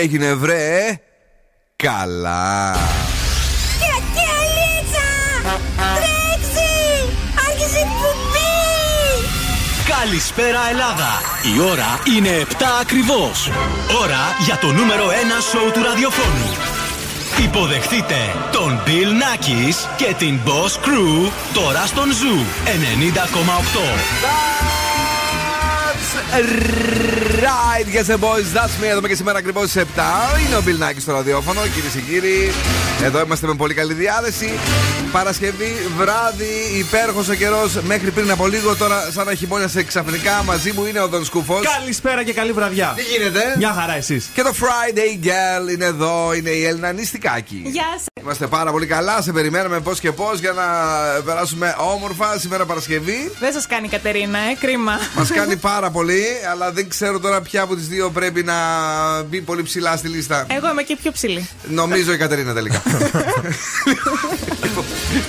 έγινε βρε; Καλά Καλησπέρα Ελλάδα! Η ώρα είναι 7 ακριβώς. Ώρα για το νούμερο 1 σοου του ραδιοφώνου. Υποδεχτείτε τον Bill Nackis και την Boss Crew τώρα στον Zoo 90,8. Right, yes, boys, that's me. Εδώ και σήμερα ακριβώς στις 7. Είναι ο Μπιλνάκη στο ραδιόφωνο, κυρίες και κύριοι. Εδώ είμαστε με πολύ καλή διάθεση. Παρασκευή, βράδυ, υπέροχος ο καιρός μέχρι πριν από λίγο. Τώρα, σαν να χειμώνιασε ξαφνικά, μαζί μου είναι ο Δον Σκούφος. Καλησπέρα και καλή βραδιά. Τι γίνεται, Μια χαρά εσείς. Και το Friday Girl είναι εδώ, είναι η Έλληνα Νηστικάκη. Γεια σας. Είμαστε πάρα πολύ καλά. Σε περιμέναμε πώς και πώς για να περάσουμε όμορφα σήμερα Παρασκευή. Δεν σας κάνει η Κατερίνα, ε, κρίμα. Μας κάνει πάρα πολύ, αλλά δεν ξέρω τώρα ποια από τις δύο πρέπει να μπει πολύ ψηλά στη λίστα. Εγώ είμαι και πιο ψηλή. Νομίζω η Κατερίνα τελικά.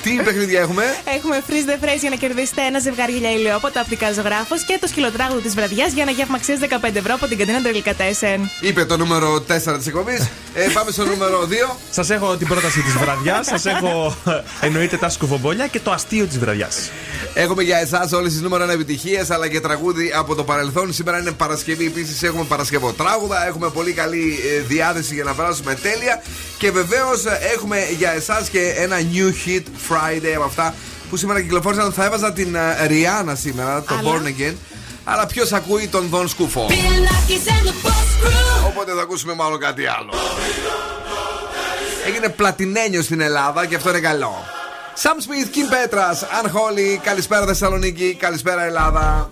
Τι παιχνίδια έχουμε; Έχουμε freeze the phrase για να κερδίσετε ένα ζευγάρι γυαλιά ηλιόπωτα από οπτικά ζωγράφο και το σκυλοτράγουδο της βραδιάς για να γεύμα αξίας 15 ευρώ από την Κατερίνα Τρελικατέσεν. Είπε το νούμερο 4 της εκπομπής. Ε, πάμε στο νούμερο 2. Σας έχω την πρόταση της βραδιάς, σας έχω εννοείται τα σκουφομπόλια και το αστείο της βραδιάς. Έχουμε για εσάς όλες τις νούμερο 1 επιτυχίες αλλά και τραγούδι από το παρελθόν. Σήμερα είναι Παρασκευή. Επίσης έχουμε Παρασκευό τράγουδα. Έχουμε πολύ καλή ε, διάθεση για να περάσουμε τέλεια. Και βεβαίως έχουμε για εσάς και ένα new hit Friday από αυτά που σήμερα κυκλοφόρησαν. Θα έβαζα την Ριάννα σήμερα, το Born Again. Αλλά ποιος ακούει τον Δον Σκούφο; Οπότε θα ακούσουμε μάλλον κάτι άλλο. Έγινε πλατινένιο στην Ελλάδα και αυτό είναι καλό. Sam Smith, Kim Petras, Unholy, καλησπέρα Θεσσαλονίκη, καλησπέρα Ελλάδα.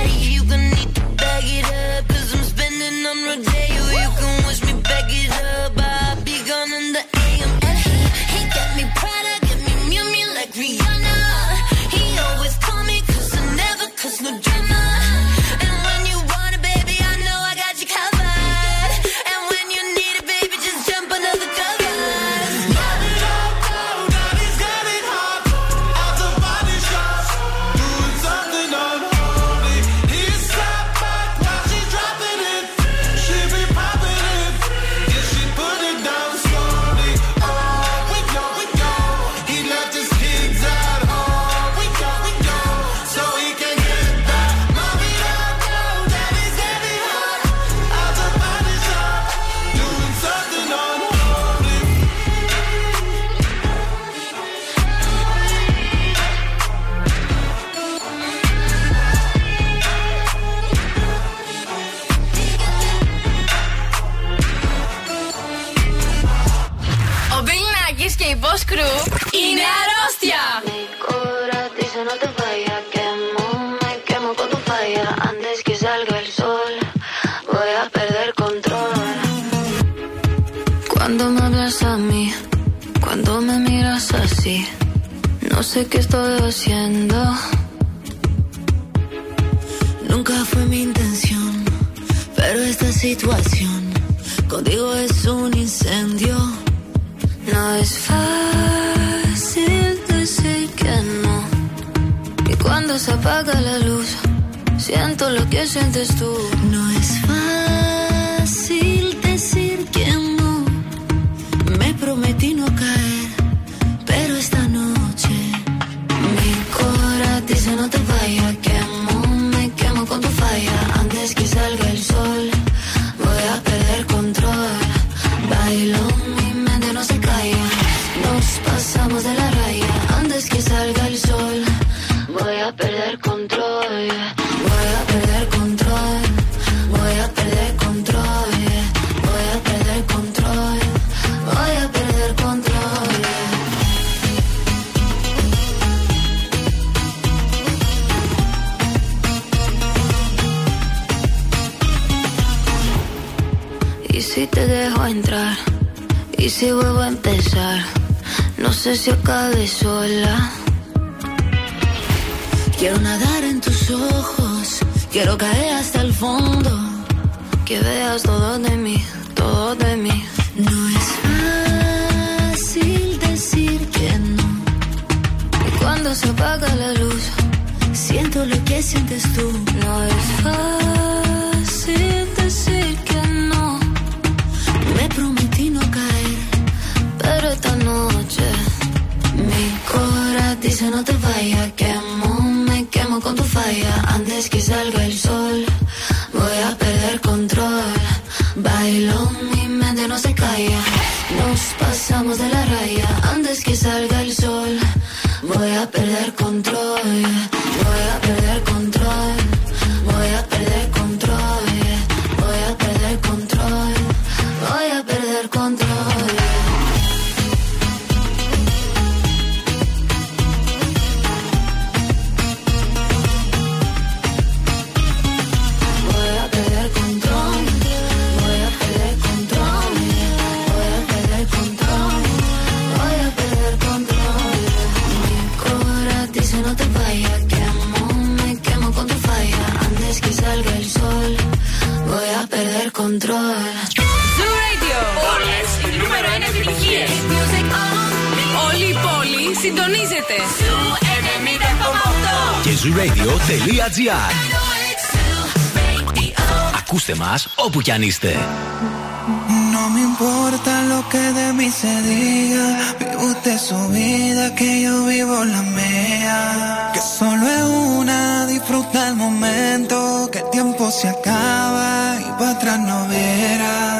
más όπου. No me importa lo que de mí se diga, vive usted su vida que yo vivo la mía. Que solo es una, disfruta el momento, que el tiempo se acaba y para atrás no verás.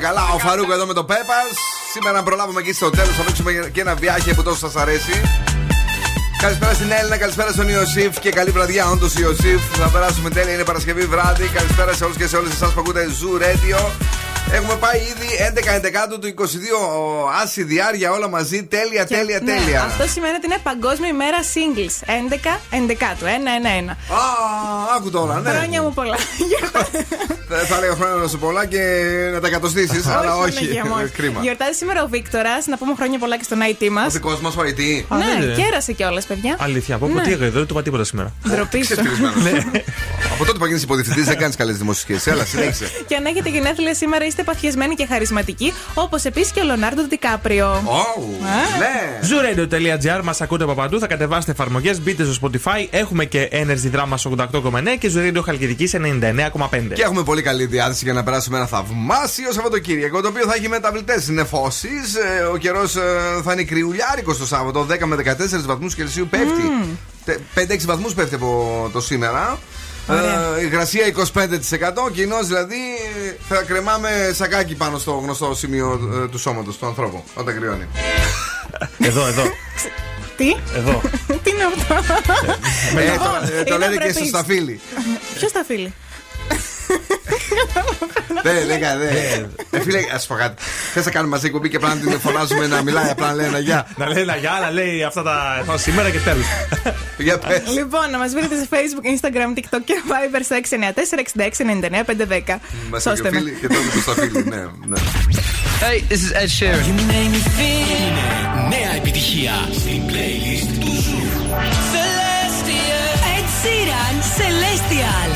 Πάμε καλά. Ο Φαρούκο εδώ με το Πέπα. Σήμερα, αν προλάβουμε εκεί στο τέλος, θα παίξουμε και ένα Βιάχε που τόσο σας αρέσει. Καλησπέρα στην Έλληνα, καλησπέρα στον Ιωσήφ και καλή βραδιά. Όντως, Ιωσήφ, θα περάσουμε τέλεια. Είναι Παρασκευή βράδυ. Καλησπέρα σε όλους και σε όλες εσάς που ακούτε Zoo Radio. Έχουμε πάει ήδη 11 του 22 άση διάρκεια όλα μαζί. Τέλεια, Και- τέλεια, ναι, τέλεια. Αυτό σημαίνει ότι είναι Παγκόσμια ημέρα singles. 11, 11 του, 1-1-1. Α, άκου τώρα, ναι. Χρόνια μου πολλά. Θα- Θα έλεγα χρόνια να σου πολλά και να τα εκατοστήσει, αλλά όχι. Παναγία μου. Κρίμα. Γιορτάζει σήμερα ο Βίκτορας. Να πούμε χρόνια πολλά και στον IT μας. Ο δικός μας ο IT. Ναι, δεν είναι. κέρασε κιόλας, παιδιά. Αλήθεια, από Ναι. τι έκανε, δεν του είπα τίποτα σήμερα. Ντροπή σου. Ξεφτυλισμένος. Από τότε που γίνει υποδιευθυντής δεν κάνεις καλές δημοσιογραφίε. Έλα, συνέχισε. Και αν έχετε γενέθλια σήμερα, είστε παθιασμένοι και χαρισματικοί, όπως επίσης και ο Λονάρντο Ντικάπριο. Ωου, ναι. Zooradio.gr μας ακούτε από παντού. Θα κατεβάσετε εφαρμογές, μπείτε στο Spotify. Έχουμε και Energy Drama 88,9 και Zooradio Χαλκιδικής 99,5. Και έχουμε πολύ καλή διάθεση για να περάσουμε ένα θαυμάσιο Σαββατοκύριακο. Το οποίο θα έχει μεταβλητές νεφώσεις. Ο καιρός θα είναι κρυουλιάρικος το Σάββατο. 10 με 14 βαθμούς Κελσίου πέφτει. Τε- 5-6 βαθμούς πέφτει από το σήμερα. Ωραία. Ε, υγρασία 25%. Κοινώ δηλαδή θα κρεμάμε σακάκι πάνω στο γνωστό σημείο ε, του σώματος του ανθρώπου όταν κρυώνει. Εδώ, εδώ. Τι; Εδώ. Τι είναι αυτό; Ε, το- ε, το είναι λένε και απρεπής. στο σταφύλι. Ποιος τα φίλη. Δεν, δεν κάνει. δεν. Ε, Φίλε, ας πω κάτι. Θες να κάνουμε μαζί κουμπί και απλά να την φωνάζουμε να μιλάει, απλά να λέει ένα γεια. Να λέει ένα γεια, αλλά λέει αυτά τα θα σήμερα και τέλος. Για πες. Λοιπόν, να μας βρείτε σε Facebook, Instagram, TikTok και Viber στο 694-6699-510. Μα Σώστε με. φίλοι και τότε το σταφύλι. Ναι, ναι. Hey, this is Ed Sheeran. Νέα επιτυχία στην playlist του Ζου. Ed Sheeran, Celestial.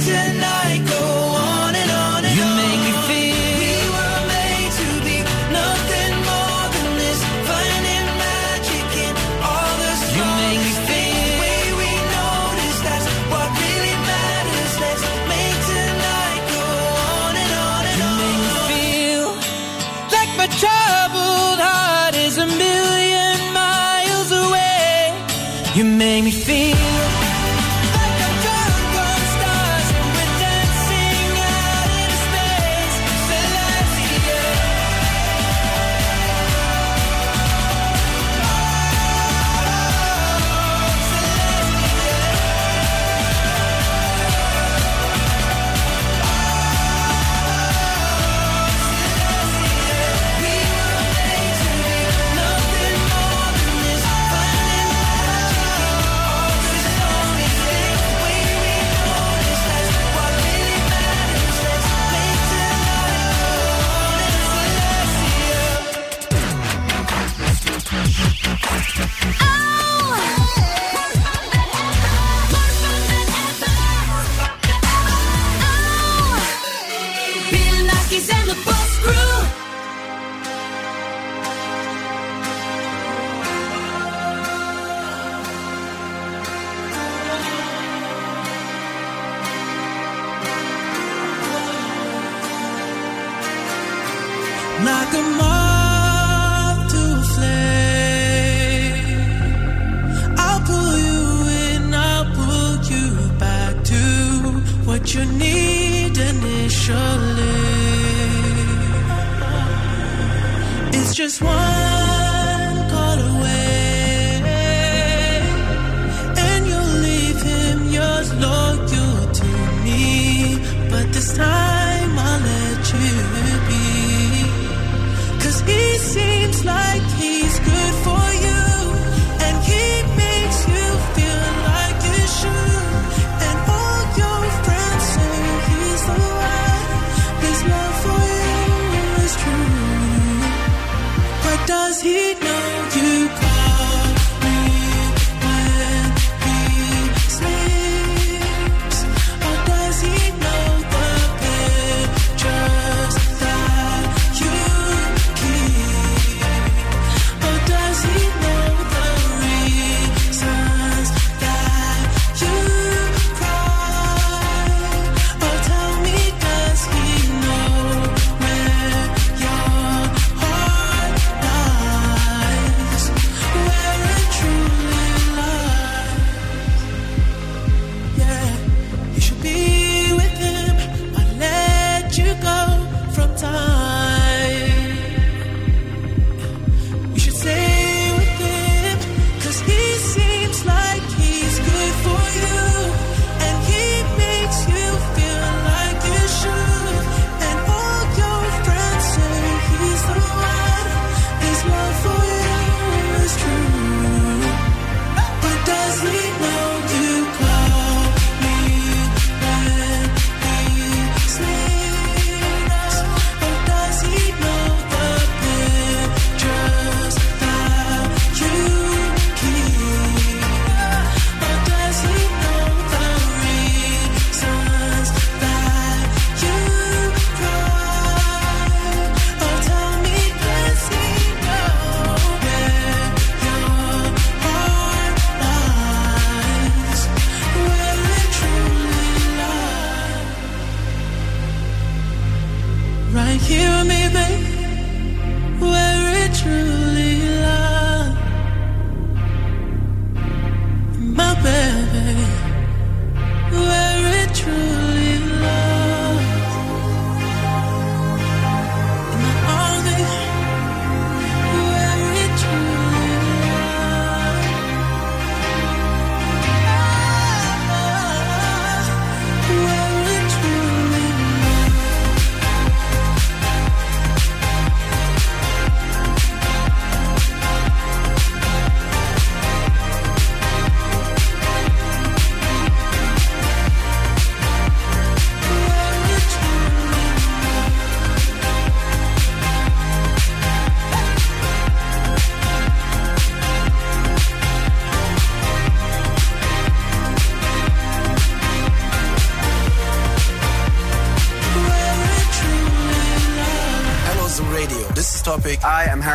tonight go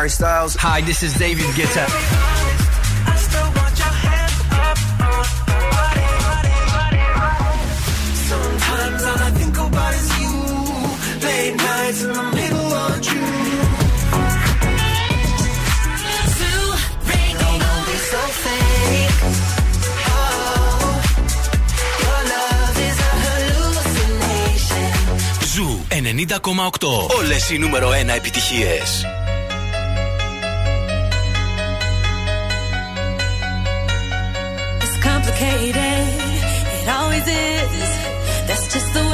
Harry Styles. Hi, this is David Guetta. Sometimes all I think about is you. Just the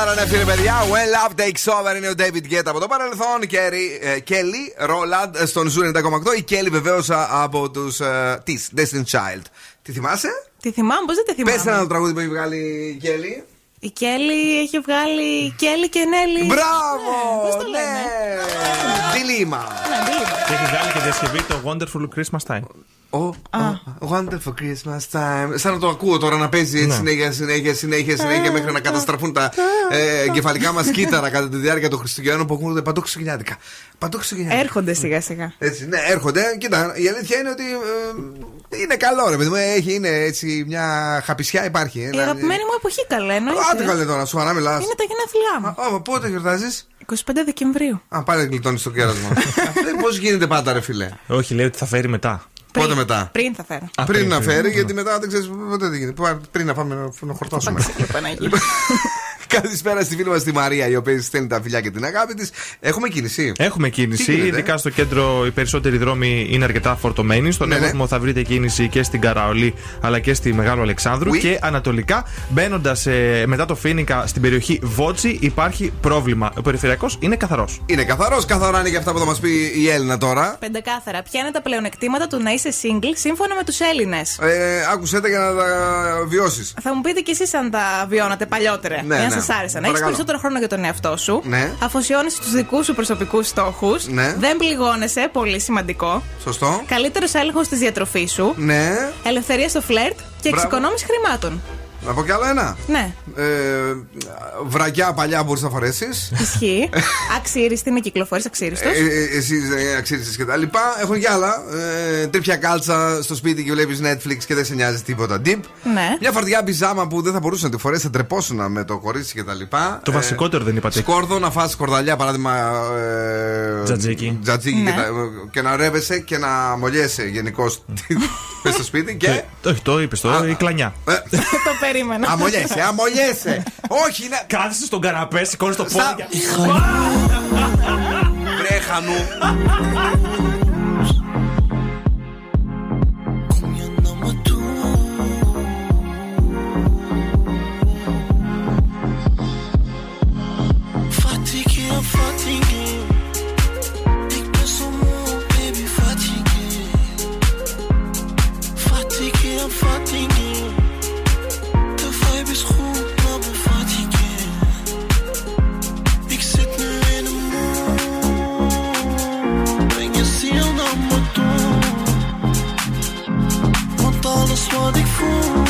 Τι τραγουδάρα είναι αυτή η παιδιά. When Love Takes Over είναι ο David Guetta από το παρελθόν. Kelly Rowland στον Zoo 90,8. Η Kelly βεβαίως από τους. Της Destiny's Child. Τι θυμάσαι; Τη θυμάμαι, πώς δεν τη θυμάμαι. Πες ένα τραγούδι που έχει βγάλει η Kelly. Η Kelly έχει βγάλει Kelly και Nelly. Μπράβο! Πώς το λένε. Dilemma. Και έχει βγάλει και διασκευή το Wonderful Christmas Time. Oh, wonderful Christmas time. Σαν να το ακούω τώρα να παίζει έτσι Ναι. συνέχεια, συνέχεια, συνέχεια, συνέχεια μέχρι να καταστραφούν τα ε, εγκεφαλικά μας κύτταρα κατά τη διάρκεια των Χριστουγέννων που ακούγονται παντού Χριστουγεννιάτικα. Παντού Χριστουγεννιάτικα. Έρχονται σιγά σιγά. Έτσι, ναι, έρχονται. Κοίτα, η αλήθεια είναι ότι ε, είναι καλό, ρε παιδί μου. Έχει, είναι έτσι μια χαπισιά υπάρχει. Η Ένα- αγαπημένη μου εποχή καλέ, εννοείται. Άντε καλέ τώρα, σου ανά μιλάς. Είναι τα γενέθλιά μου. Α, πότε γιορτάζεις; 25 Δεκεμβρίου. Α, πάλι γλιτώνεις το κέρασμα. Πώς γίνεται πάντα, ρε φιλέ. Όχι, λέει ότι θα φέρει μετά. Πότε μετά; Πριν θα φέρω. Α, πριν πριν, να πριν. φέρει, Ναι. γιατί μετά δεν ξέρεις πότε δεν γίνεται. Πού- Πριν να πάμε να- να χορτάσουμε. Παναγία. Καλησπέρα στη φίλη μας τη Μαρία, η οποία στέλνει τα φιλιά και την αγάπη της. Έχουμε κίνηση; Έχουμε Τι κίνηση. γίνεται; Ειδικά στο κέντρο οι περισσότεροι δρόμοι είναι αρκετά φορτωμένοι. Στον Ναι, ναι. Εύωσμο θα βρείτε κίνηση και στην Καραολή αλλά και στη Μεγάλο Αλεξάνδρου. Oui. Και ανατολικά, μπαίνοντας μετά το Φίνικα στην περιοχή Βότσι, υπάρχει πρόβλημα. Ο περιφερειακός είναι καθαρός. Είναι καθαρός, καθαρά είναι και αυτά που θα μας πει η Έλληνα τώρα. Πεντεκάθαρα. Ποια είναι τα πλεονεκτήματα του να είσαι single σύμφωνα με τους Έλληνες; Ε, άκουσέ τα για να τα βιώσεις. Θα μου πείτε κι εσείς αν τα βιώνατε παλιότερα. Ναι, για να ναι. Σας άρεσαν. Έχεις Παρακαλώ. περισσότερο χρόνο για τον εαυτό σου. Ναι. Αφοσιώνει στους δικούς σου προσωπικούς στόχους. Ναι. Δεν πληγώνεσαι, πολύ σημαντικό. Σωστό. Καλύτερος έλεγχος της διατροφής σου. Ναι. Ελευθερία στο φλερτ και Μπράβο. εξοικονόμηση χρημάτων. Να πω κι άλλο ένα. Ναι, Ε, βραγιά παλιά μπορείς να φορέσεις. ισχύει. Αξίριστη είναι κυκλοφορεί, αξίριστος. Ε, ε, Εσύ αξίρισε και τα λοιπά. Έχουν κι άλλα. Ε, τρίπια κάλτσα στο σπίτι και βλέπεις Netflix και δεν σε νοιάζει τίποτα. Deep. ναι. Μια φαρδιά πιζάμα που δεν θα μπορούσε να τη φορέσει, θα τρεπόσουν με το κορίτσι και τα λοιπά. Το Ε, βασικότερο δεν είπατε. Σκόρδο να φας σκορδαλιά, παράδειγμα. Ε, Τζατζίκι. τζατζίκι Ναι. και, τα- και να ρεύεσαι και να μολιέσαι γενικώς μες στο σπίτι και. Ε, Όχι, το είπες το, η κλανιά. Ε, το περίμενα. αμολιέσαι, αμολιέσαι. Όχι, είναι. Κάθεσαι στον καναπέ, σηκώνεις το Στα- πόδι. Βρέχανου. Comiéndome fool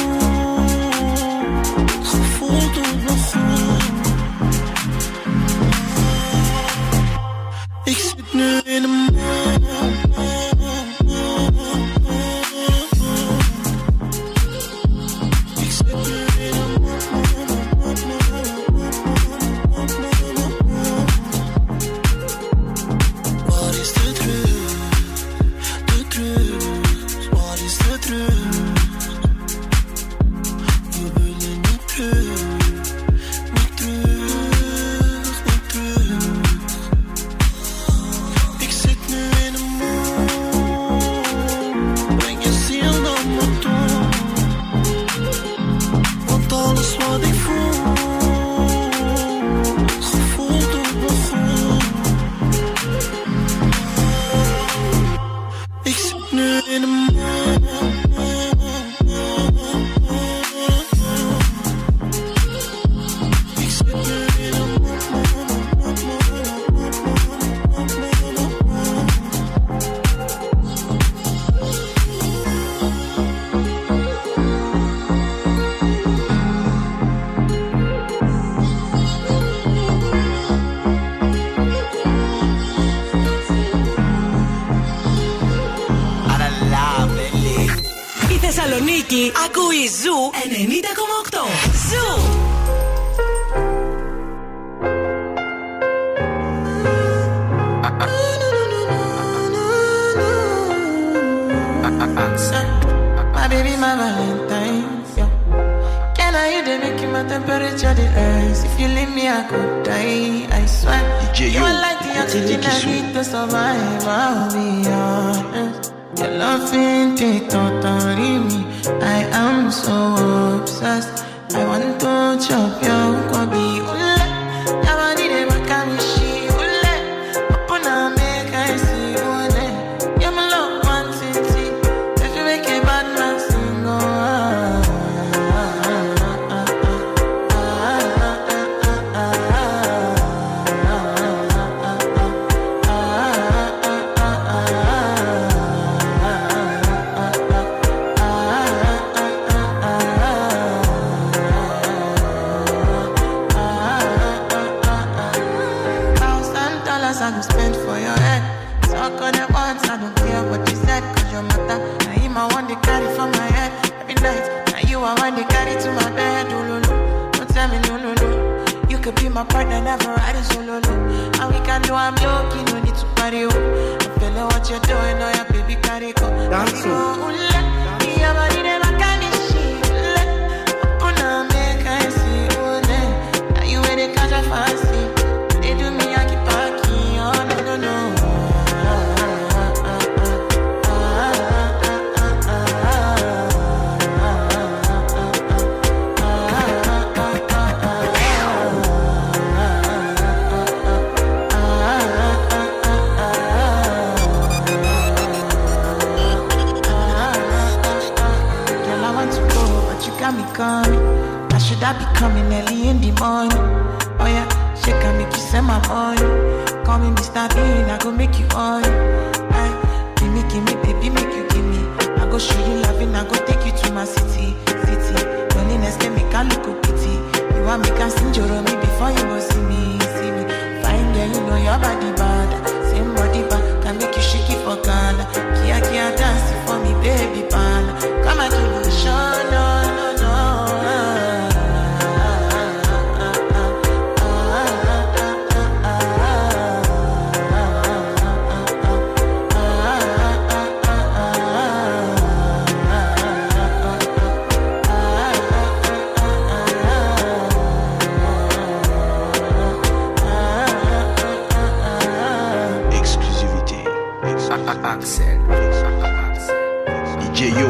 DJU.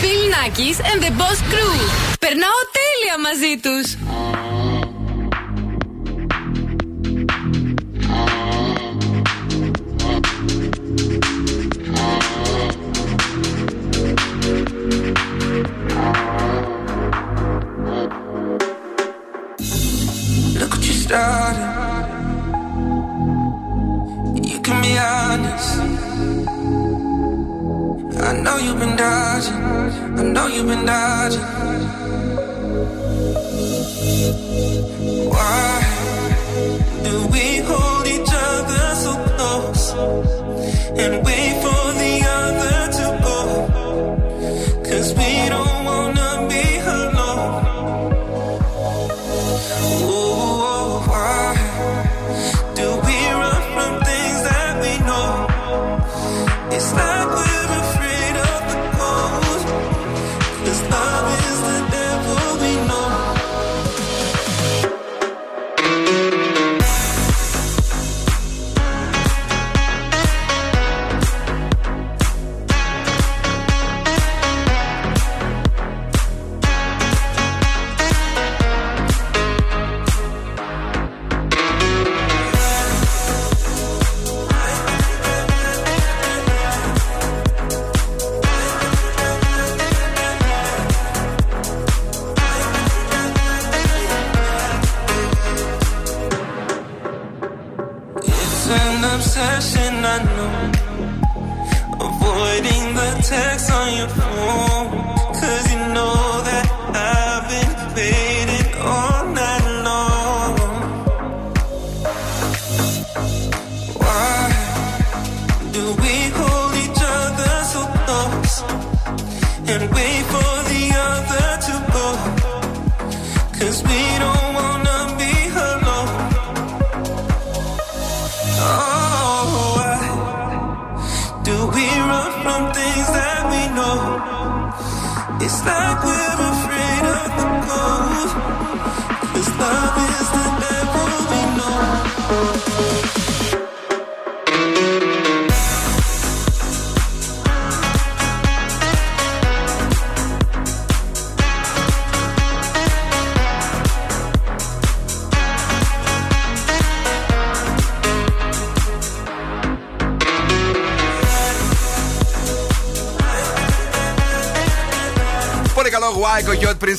Φιλνάκη and the Boss Crew. Περνάω τέλεια μαζί τους.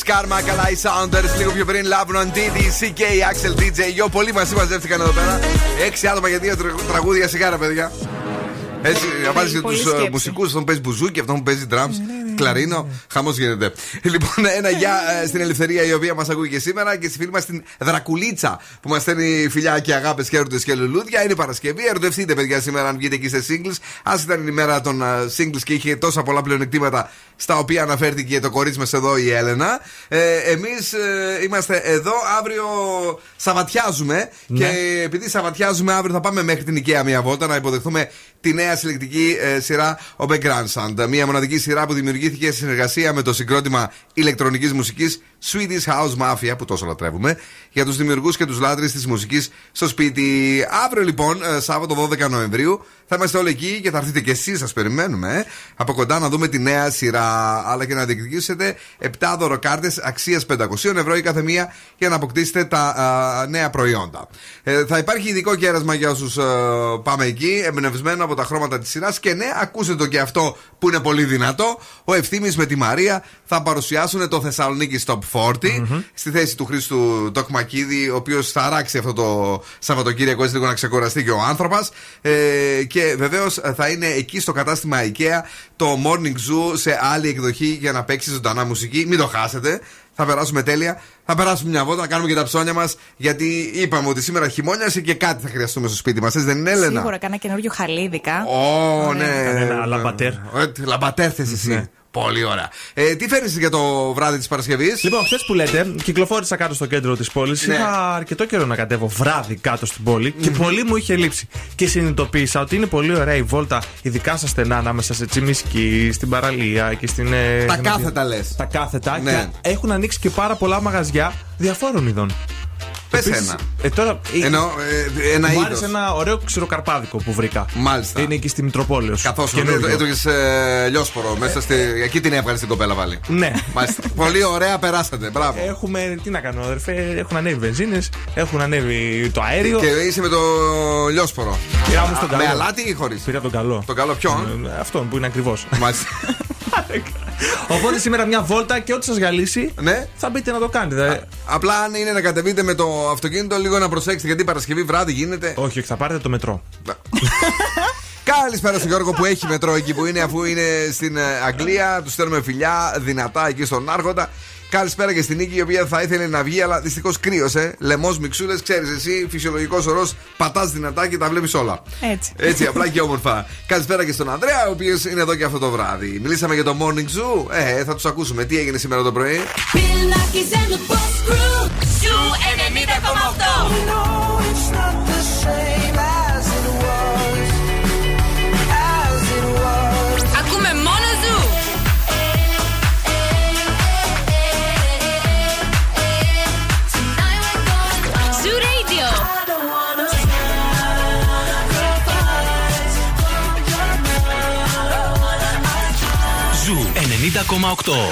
Γουάικο και ο Prince Karma, καλά οι Sounders. Λίγο πιο πριν Love Non Diddy, CK, Axel DJ. Yo, πολλοί μαζί μαζεύτηκαν εδώ πέρα. Έξι άτομα για δύο τραγ- τραγούδια σιγάρα, παιδιά. Έτσι, απάντησε πολύ του σκέψη. μουσικούς, αυτόν που παίζει μπουζούκι, αυτόν που παίζει drums, κλαρίνο. Χαμός γίνεται. Λοιπόν, ένα γεια ε, στην Ελευθερία η οποία μας ακούει και σήμερα και στη φίλη μας την Δρακουλίτσα που μας στέλνει φιλιά και αγάπες και έρωτες και λουλούδια. Είναι Παρασκευή. Ερωτευτείτε, παιδιά, σήμερα αν βγείτε εκεί σε singles. Α ήταν η μέρα των ε, singles και είχε τόσα πολλά πλεονεκτήματα στα οποία αναφέρθηκε το κορίτσι μας εδώ η Έλενα. Ε, Εμείς είμαστε εδώ. Αύριο σαβατιάζουμε. Ναι. Και επειδή σαβατιάζουμε, αύριο θα πάμε μέχρι την IKEA μία βόλτα να υποδεχθούμε τη νέα συλλεκτική ε, σειρά Ο Grandstand. Μια μοναδική σειρά που δημιουργήθηκε σε συνεργασία με το συγκρότημα ηλεκτρονικής μουσικής Swedish House Mafia, που τόσο λατρεύουμε, για τους δημιουργούς και τους λάτρε της μουσικής στο σπίτι. Αύριο λοιπόν, ε, Σάββατο 12 Νοεμβρίου, θα είμαστε όλοι εκεί και θα έρθετε και εσείς, σας περιμένουμε. ε, από κοντά να δούμε τη νέα σειρά. Αλλά και να διεκδικήσετε 7 δωροκάρτες αξίας 500 ευρώ η κάθε μία για να αποκτήσετε τα α, νέα προϊόντα. Ε, θα υπάρχει ειδικό κέρασμα για όσους πάμε εκεί, εμπνευσμένο από τα χρώματα της σειράς. Και ναι, ακούστε το και αυτό που είναι πολύ δυνατό. Ο Ευθύμης με τη Μαρία θα παρουσιάσουν το Θεσσαλονίκη Top 40 στη θέση του Χρήστου Τοκμακίδη, ο οποίος θα αράξει αυτό το Σαββατοκύριακο έτσι λίγο να ξεκουραστεί και ο άνθρωπος. Ε, και βεβαίως θα είναι εκεί στο κατάστημα IKEA το Morning Zoo σε άλλη εκδοχή για να παίξει ζωντανά μουσική. Μην το χάσετε. Θα περάσουμε τέλεια. Θα περάσουμε μια βότα, να κάνουμε και τα ψώνια μας. Γιατί είπαμε ότι σήμερα χειμώνιασε και κάτι θα χρειαστούμε στο σπίτι μας. Δεν είναι Έλενα; Σίγουρα κάνα καινούριο χαλίδικα. Ω, ναι. Κανένα λαμπατέρ. Ε, Λαμπατέρ θες εσύ. Πολύ ωραία. Ε, τι φέρνεις για το βράδυ της Παρασκευής; Λοιπόν, χθες που λέτε, κυκλοφόρησα κάτω στο κέντρο της πόλης. Ναι. Είχα αρκετό καιρό να κατέβω βράδυ κάτω στην πόλη και πολύ μου είχε λείψει. Και συνειδητοποίησα ότι είναι πολύ ωραία η βόλτα, ειδικά στα στενά ανάμεσα σε Τσιμισκή, στην παραλία και στην. ε, Τα Γνωστή- κάθετα λες. Τα κάθετα. Ναι. Και έχουν ανοίξει και πάρα πολλά μαγαζιά διαφόρων ειδών. Πες Επίσης, ένα. Ε, τώρα, ε, Εννοώ, ε, ένα μου είδος. άρεσε ένα ωραίο ξηροκαρπάδικο που βρήκα. Μάλιστα. Είναι εκεί στη Μητροπόλεως. Καθώς έτρωγες ε, λιόσπορο μέσα στη. Εκεί την έβγαλες την κοπέλα βάλει. Ναι. Μάλιστα. Πολύ ωραία, περάσατε. Μπράβο. Έχουμε, τι να κάνω, αδερφέ, έχουν ανέβει βενζίνες, έχουν ανέβει το αέριο. Και είσαι με το λιόσπορο. Πήρα μου στον καλό. Με αλάτι ή χωρίς; Πήρα τον καλό. Τον καλό ποιον; Ε, Αυτόν που είναι ακριβώς. Μάλιστα. Οπότε σήμερα μια βόλτα και ό,τι σας γαλίσει Ναι. θα μπείτε να το κάνετε. Απλά αν είναι να κατεβείτε με το αυτοκίνητο, λίγο να προσέξετε γιατί Παρασκευή βράδυ γίνεται. Όχι, όχι, θα πάρετε το μετρό. Καλησπέρα στον Γιώργο που έχει μετρό εκεί που είναι, αφού είναι στην ε, Αγγλία. Του στέλνουμε φιλιά δυνατά εκεί στον Άρχοντα. Καλησπέρα και στην Νίκη η οποία θα ήθελε να βγει, αλλά δυστυχώς κρύωσε. Λεμός μιξούλε, ξέρεις εσύ, φυσιολογικός ορός, πατάς δυνατά και τα βλέπεις όλα. Έτσι. Έτσι, απλά και όμορφα. Καλησπέρα και στον Ανδρέα, ο οποίος είναι εδώ και αυτό το βράδυ. Μιλήσαμε για το morning zoo. Ε, θα τους ακούσουμε. Τι έγινε σήμερα το πρωί; Bill Nackis and the Boss Crew. Ζου 90,8.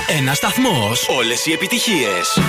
Ένα σταθμός, όλες οι επιτυχίες!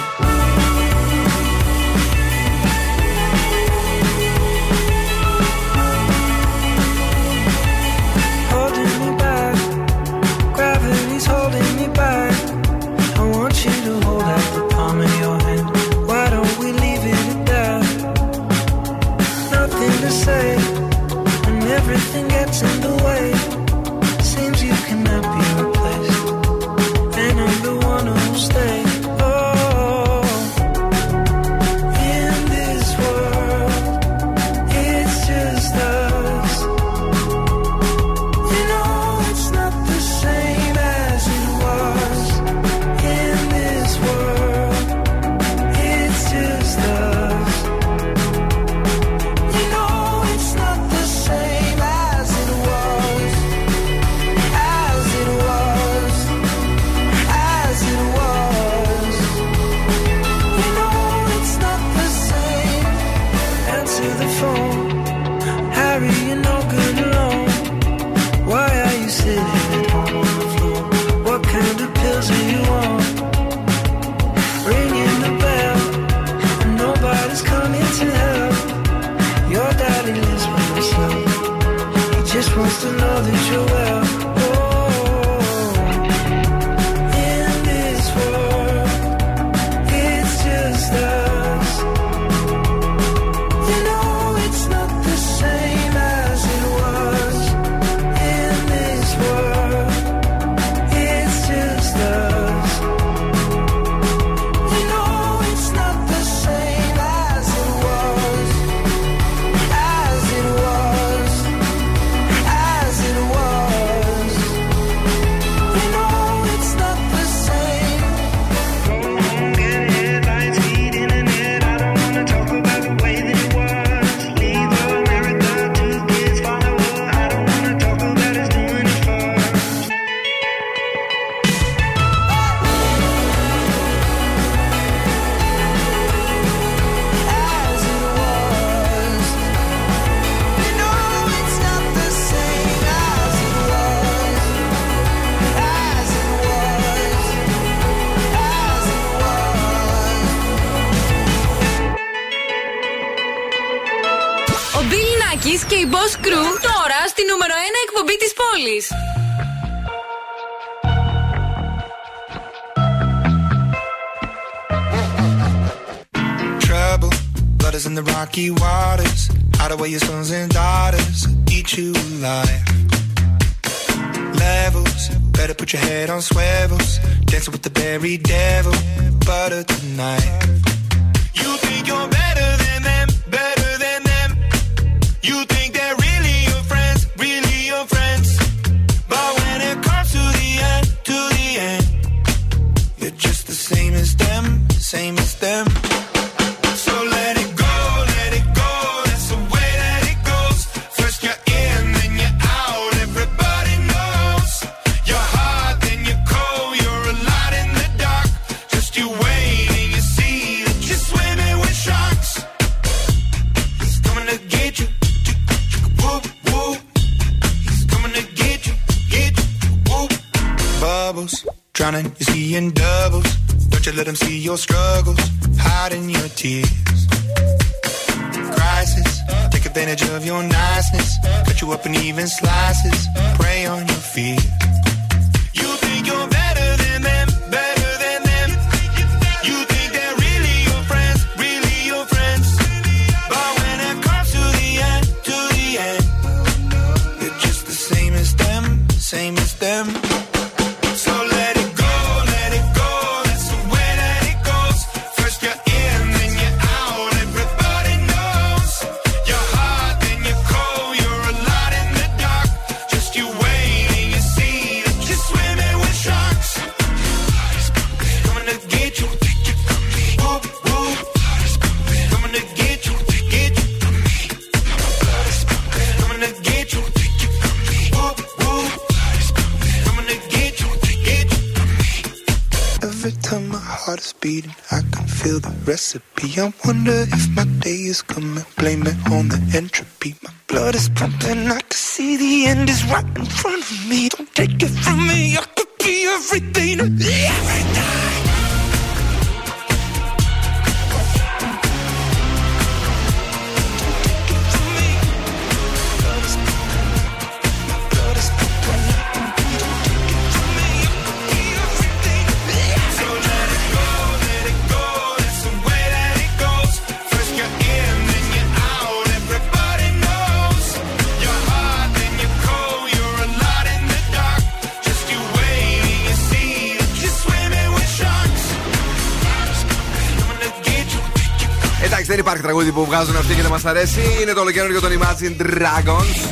Βγάζουν αυτοί και δεν μας αρέσει. Είναι το ολοκαίριο των Imagine Dragons.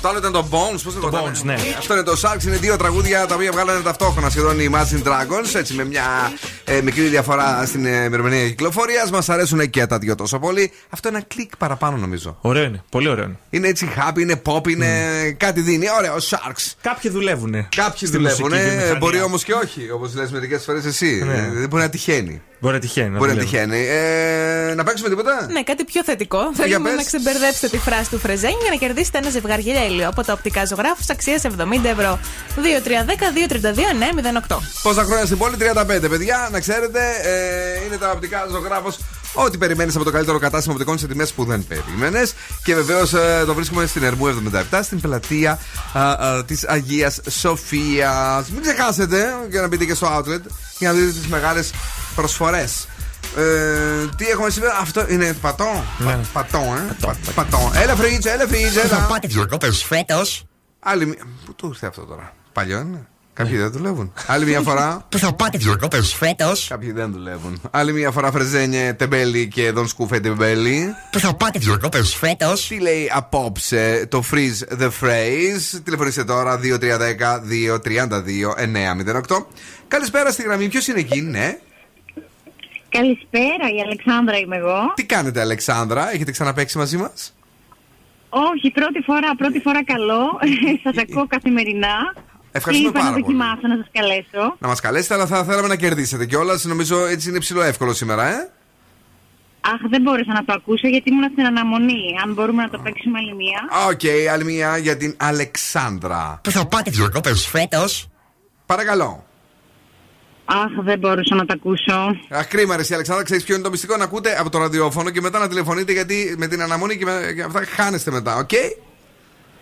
Το άλλο ήταν το Bones, πώς το λέγαμε. Bones, ναι. Αυτό είναι το Sharks, είναι δύο τραγούδια τα οποία βγάλανε ταυτόχρονα σχεδόν οι Imagine Dragons. Έτσι με μια ε, μικρή διαφορά στην ε, ημερομηνία κυκλοφορίας. Μας αρέσουν και τα δύο τόσο πολύ. Αυτό είναι ένα κλικ παραπάνω νομίζω. Ωραίο είναι. Πολύ ωραίο είναι. Είναι έτσι happy, είναι pop, είναι κάτι δίνει. Ωραίο, Sharks. Κάποιοι δουλεύουν. Κάποιοι στη δουλεύουν, μουσική βιομηχανία. μπορεί όμως και όχι. Όπως λες μερικές φορές εσύ. Ναι. Ε, Δεν μπορεί να τυχαίνει. Μπορεί να τυχαίνει. Μπορεί να δουλεύουν. τυχαίνει. Ε, να παίξουμε τίποτα; Ναι, κάτι πιο θετικό. για Θέλουμε πες. να ξεμπερδέψετε τη φράση του Φρεζέν για να κερδίσετε ένα ζευγάρι γέλιο από τα οπτικά ζωγράφους αξίας 70 ευρώ. 2-3-10-2-32-9-08. Πόσα χρόνια στην πόλη, 35 παιδιά, να ξέρετε, ε, είναι τα οπτικά ζωγράφο. Ό,τι περιμένεις από το καλύτερο κατάστημα οπτικών σε τιμές που δεν περίμενες. Και βεβαίως ε, το βρίσκουμε στην Ερμού 77, στην πλατεία της Αγίας Σοφίας. Μην ξεχάσετε για να μπείτε και στο outlet για να δείτε τις μεγάλες προσφορές. Ε, τι έχουμε σήμερα, αυτό είναι πατό; Πα- Πατό, ε. Πα- Πατό. Έλα, φρίτζ, έλα, φρίτζ, έλα. πάτε διακοπές φέτος. Άλλη μία. Πού το ήρθε αυτό τώρα; Παλιό είναι. Κάποιοι δεν δουλεύουν. Άλλη μια φορά. Πού θα πάτε διακοπές φέτος. Κάποιοι δεν δουλεύουν. Άλλη μια φορά φρεζένιε τεμπέλη και δον σκούφε τεμπέλη. Πού θα πάτε διακοπές φέτος. Τι λέει απόψε το freeze the phrase; Τηλεφωνήστε τώρα 2310-232-908. Καλησπέρα στη γραμμή. Ποιος είναι εκεί, ναι. Καλησπέρα, η Αλεξάνδρα είμαι εγώ. Τι κάνετε, Αλεξάνδρα, έχετε ξαναπαίξει μαζί μας; Όχι, πρώτη φορά, πρώτη φορά καλό. Σας ακούω καθημερινά. Ευχαριστούμε και είπα πάρα να πολύ. δοκιμάσω να σας καλέσω. Να μας καλέσετε, αλλά θα θέλαμε να κερδίσετε κιόλας. Νομίζω έτσι είναι ψηλό εύκολο σήμερα, ε. Αχ, δεν μπόρεσα να το ακούσω γιατί ήμουν στην αναμονή. Αν μπορούμε να το παίξουμε άλλη μία. Οκ, άλλη μια για την Αλεξάνδρα. Πού θα πάτε διακοπές φέτος. Παρακαλώ. Αχ, δεν μπορούσα να το ακούσω. Αχ, κρίμα, ρε, εσύ, Αλεξάνδρα, ξέρεις ποιο είναι το μυστικό; Να ακούτε από το ραδιόφωνο και μετά να τηλεφωνείτε γιατί με την αναμονή και, με, και αυτά χάνεστε μετά, οκ;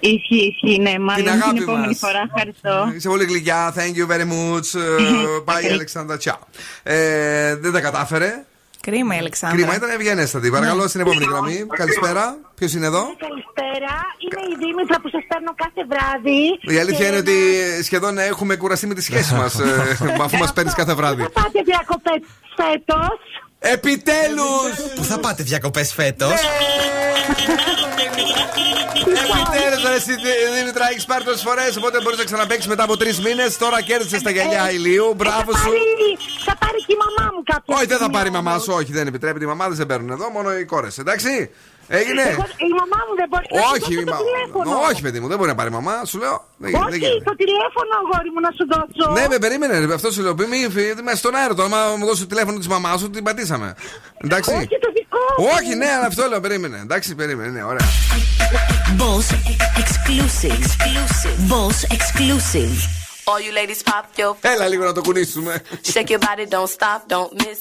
Ισχύει, ισχύει, ναι. Μάλλον την, αγάπη επόμενη μας. φορά. Ευχαριστώ. Είσαι πολύ γλυκιά, thank you very much. Ε, Πάει η Αλεξάνδρα, ciao. Ε, δεν τα κατάφερε. Κρίμα η Αλεξάνδρα. Κρίμα, ήταν ευγενέστατη. Παρακαλώ στην επόμενη γραμμή. Καλησπέρα. Ποιος είναι εδώ; Καλησπέρα, είμαι η Δήμητρα που σας παίρνω κάθε βράδυ. Η αλήθεια Και είναι ότι σχεδόν έχουμε κουραστεί με τη σχέση μας, αφού μας παίρνεις κάθε βράδυ. Θα πάτε διακοπές φέτος. Επιτέλους! Πού θα πάτε διακοπές φέτος; Ναι. Επιτέλους, ρε εσύ, Δήμητρα, έχεις πάρει τόσες φορές. Οπότε μπορείς να ξαναπέξει μετά από τρεις μήνες. Τώρα κέρδισε τα γυαλιά ηλίου. Μπράβο σου. Θα πάρει και η μαμά μου κάποια Όχι, δεν θα στιγμή πάρει η μαμά όμως. σου. Όχι, δεν επιτρέπεται. Οι μαμάδες δεν παίρνουν εδώ, μόνο οι κόρες. Εντάξει. Έγινε. Εγώ- Η μαμά μου δεν μπορεί να σου Όχι, δώσει η το μα- τηλέφωνο. Όχι, παιδί μου, δεν μπορεί να πάρει η μαμά. Σου λέω. Δεν γίνεται, δεν Όχι, γίνεται. το τηλέφωνο, αγόρι μου, να σου δώσω. Ναι, με περίμενε. ρε, Αυτό σου λέω. Μη φύγει μέσα στον αέρα. Τώρα, άμα μου δώσει το τηλέφωνο της μαμάς σου, την πατήσαμε. Εντάξει. Όχι, το δικό μου. Όχι, ναι, αλλά αυτό λέω. Περίμενε. Εντάξει, περίμενε. Ναι, ωραία. Boss exclusive. exclusive. Boss exclusive. All you ladies pop your Έλα λίγο να το κουνήσουμε. Shake your body, don't stop, don't miss.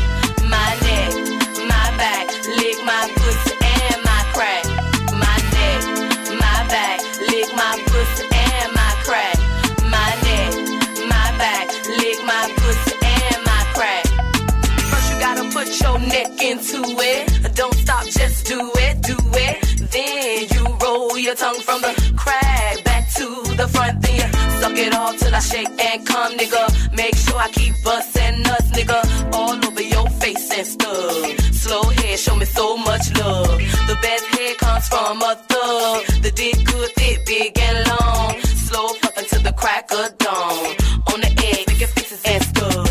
Your tongue from the crack back to the front. Then you suck it all till I shake and come, nigga. Make sure I keep busting nuts, nigga. All over your face and stuff. Slow head, show me so much love. The best head comes from a thug. The dick good, thick, big and long. Slow fuck until the crack of dawn. On the edge, making faces and stuff.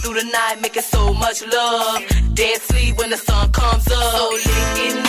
Through the night, making so much love. Dead sleep when the sun comes up. So lick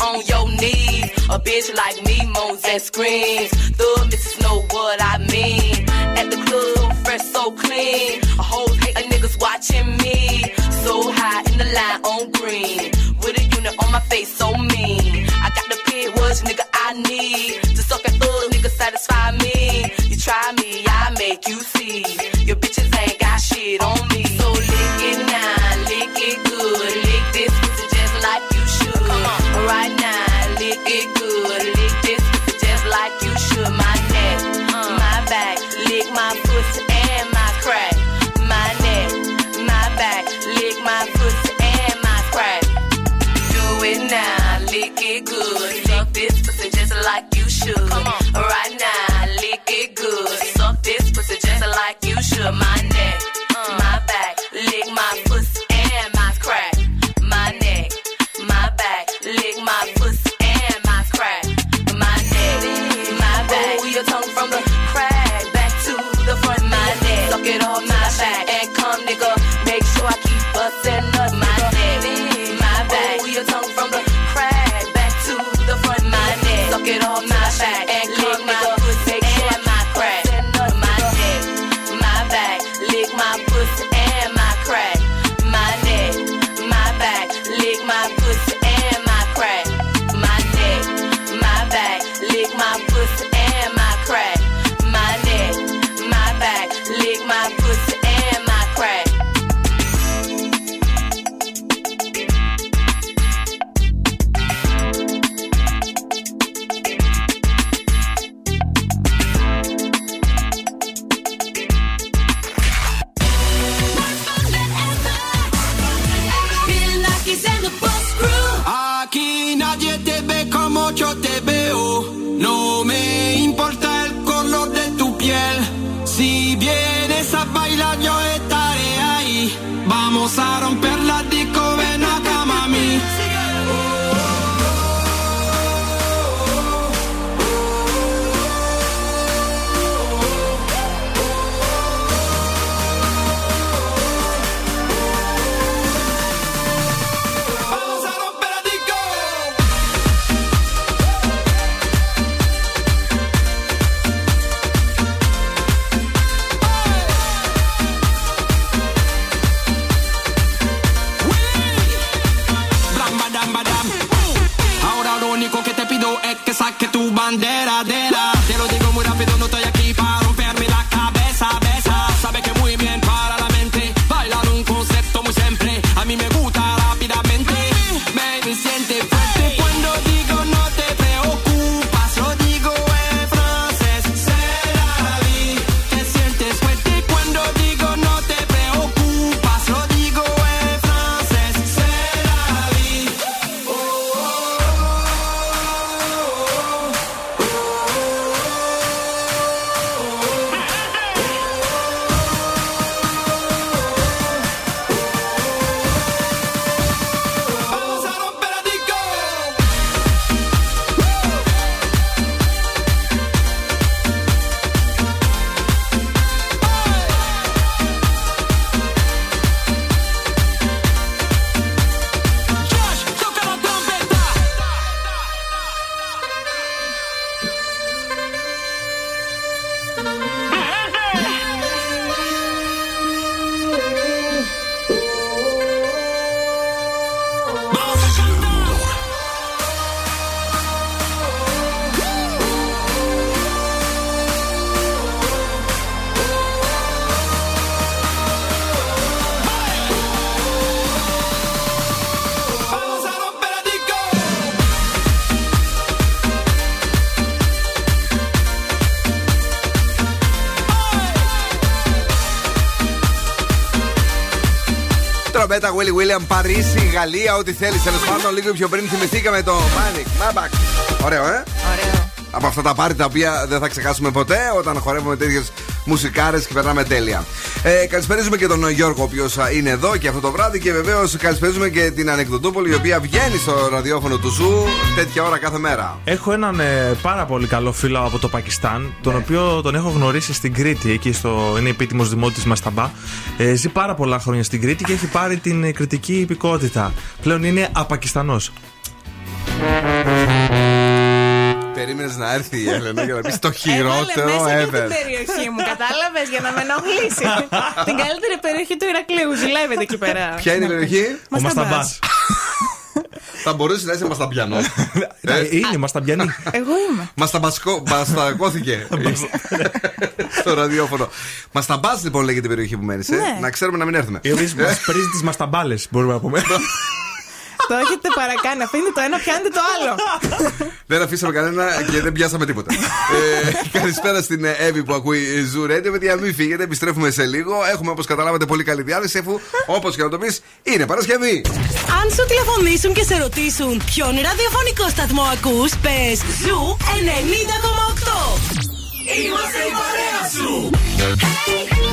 on your knees. A bitch like me moans and screams. The missus know what I mean. At the club, fresh, so clean. A whole hate a niggas watching me. So high in the line on green. With a unit on my face, so mean. I got the pit, what nigga I need. To suck and thug, nigga satisfy me. You try me, I make you see. Your bitches ain't got shit on me. Τρομπέτα, Willy William, Παρίσι, Γαλλία, ό,τι θέλεις. Τέλος πάντων, λίγο πιο πριν θυμηθήκαμε το Panic. Μάμπακ. Ωραίο, ε; Ωραίο. Από αυτά τα πάρτι τα οποία δεν θα ξεχάσουμε ποτέ όταν χορεύουμε τέτοιες μουσικάρες και περνάμε τέλεια. Ε, καλησπέριζουμε και τον Γιώργο, ο οποίος είναι εδώ και αυτό το βράδυ. Και βεβαίως καλησπέριζουμε και την Ανεκδοτούπολη, η οποία βγαίνει στο ραδιόφωνο του Zoo τέτοια ώρα κάθε μέρα. Έχω έναν ε, πάρα πολύ καλό φίλο από το Πακιστάν, τον οποίο τον έχω γνωρίσει στην Κρήτη. Εκεί στο, είναι επίτιμος δημότης Μασταμπά. Ε, ζει πάρα πολλά χρόνια στην Κρήτη και έχει πάρει την ε, κριτική υπηκότητα. Πλέον είναι απακιστανός. Περίμενες να έρθει η Έλενα για να πεις το Έβαλε χειρότερο μέσα και ever. την περιοχή μου, κατάλαβες για να με ενοχλήσει. την καλύτερη περιοχή του Ηρακλείου. Ζηλεύετε εκεί πέρα. Ποια είναι η περιοχή; Ο Μασταμπάς. Θα μπορούσε να είσαι μασταμπιανό. είναι μασταμπιανή. Εγώ είμαι. Μασταμπακώθηκε στο ραδιόφωνο. Μασταμπάς λοιπόν λέγεται η περιοχή που μένεις. Ναι. Να ξέρουμε να μην έρθουμε. Οι οποίες μας πρήζει τις μασταμπάλες, μπορούμε να πούμε. Το έχετε παρακάνει. Αφήνετε το ένα, πιάνετε το άλλο. Δεν αφήσαμε κανένα και δεν πιάσαμε τίποτα. ε, καλησπέρα στην Εύη που ακούει Zoo Radio. Παιδιά, μην φύγετε, επιστρέφουμε σε λίγο. Έχουμε όπως καταλάβατε πολύ καλή διάθεση, αφού όπως και να το πεις, είναι Παρασκευή. Αν σου τηλεφωνήσουν και σε ρωτήσουν ποιον ραδιοφωνικό σταθμό ακούς, πες Zoo 90,8. Είμαστε η παρέα σου. Έλα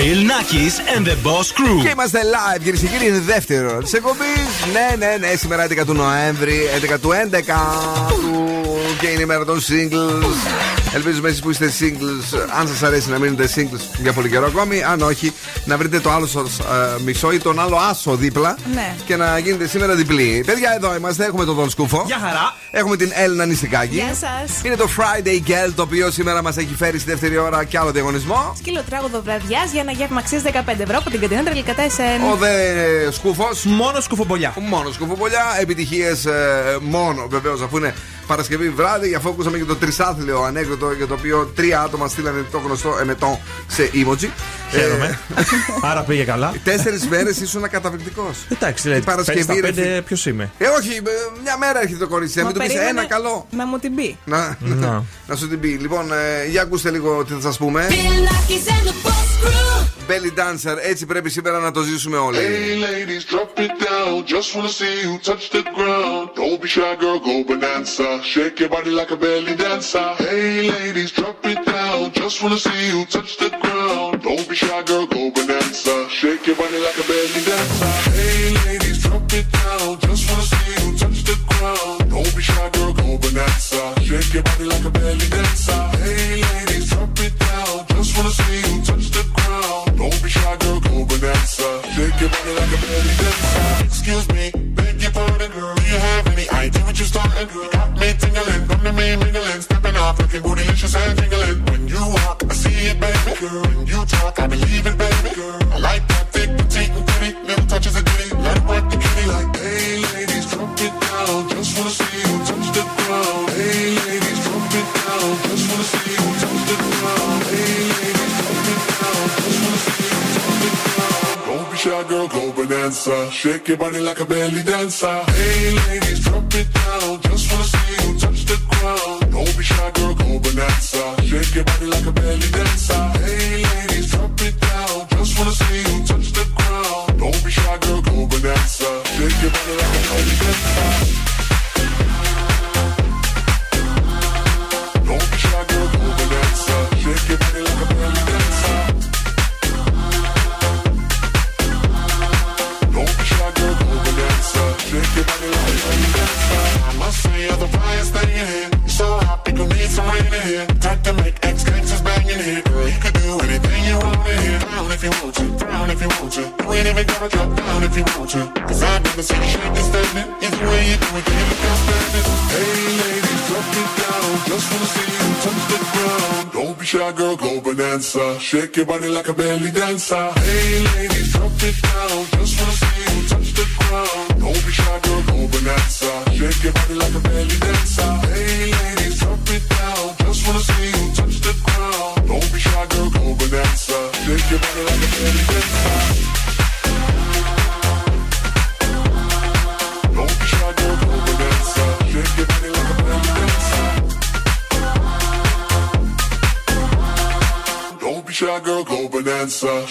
Bill Nackis and the Boss Crew. Και είμαστε live, κυρίες και κύριοι, είναι δεύτερο της εκπομπής. Ναι, ναι, ναι, σήμερα 11 του Νοέμβρη, 11 του 11 του και είναι η μέρα των singles. Ελπίζουμε εσείς που είστε singles, αν σας αρέσει να μείνετε singles για πολύ καιρό ακόμη. Αν όχι, να βρείτε το άλλο σας μισό ή τον άλλο άσο δίπλα Ναι. και να γίνετε σήμερα διπλή. Παιδιά, εδώ είμαστε, έχουμε τον Δον Σκούφο. Γεια χαρά. Έχουμε την Έλληνα Νηστικάκη. Γεια σας. Είναι το Friday Girl το οποίο σήμερα μας έχει φέρει στη δεύτερη ώρα και άλλο διαγωνισμό. Σκυλοτράγουδο βραδιάς για ένα γεύμα αξίας 15 ευρώ από την καντίνα Τρελικατά SN. Ο δε σκούφος. Μόνο σκουφομπολιά. Μόνο σκουφομπολιά. Επιτυχίες μόνο βεβαίως αφού είναι Παρασκευή βράδυ. Αφού ακούσαμε και το τρισάθλιο ανέκδοτο για το οποίο τρία άτομα στείλανε το γνωστό εμετό σε emoji. Χαίρομαι. Άρα πήγε καλά. Τέσσερις μέρες ήσουν καταπληκτικός. Εντάξει, λέει. Την Παρασκευή, ρε φίλε. ποιος είμαι; Ε, όχι, ε, μια μέρα έρχεται το κορίτσι. Να Μα μην του πεις περίμενε ένα καλό. Να μου την πει. Να, Να. να σου την πει. Λοιπόν, ε, για ακούστε λίγο τι θα σας πούμε. Belly Dancer, έτσι πρέπει σήμερα να το ζήσουμε όλοι. Hey ladies, drop it down. Just wanna see you touch the ground. Don't be shy, girl, go bonanza. Shake your body like a belly dancer. Hey ladies, drop it down. Just wanna see you touch the ground. Don't be shy, girl, go bonanza. Shake your body like a belly dancer. Hey ladies, drop it Shake your body like a belly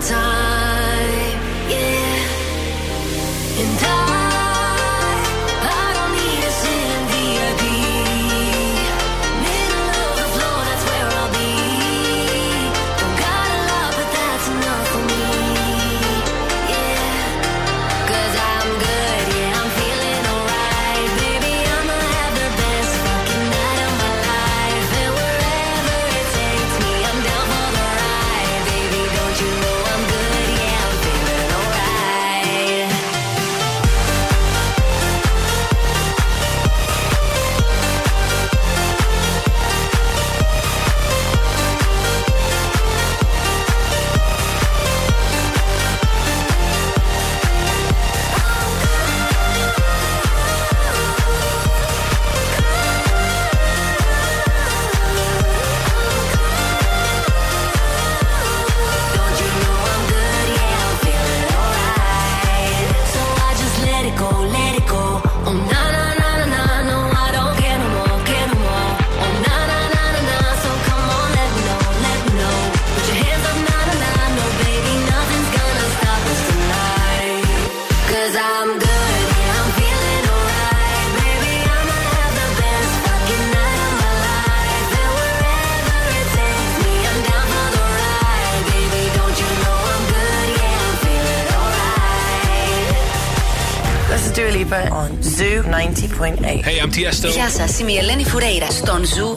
time. Γεια σας, η Μιέλενη Φουρέιρα. Στον Ζου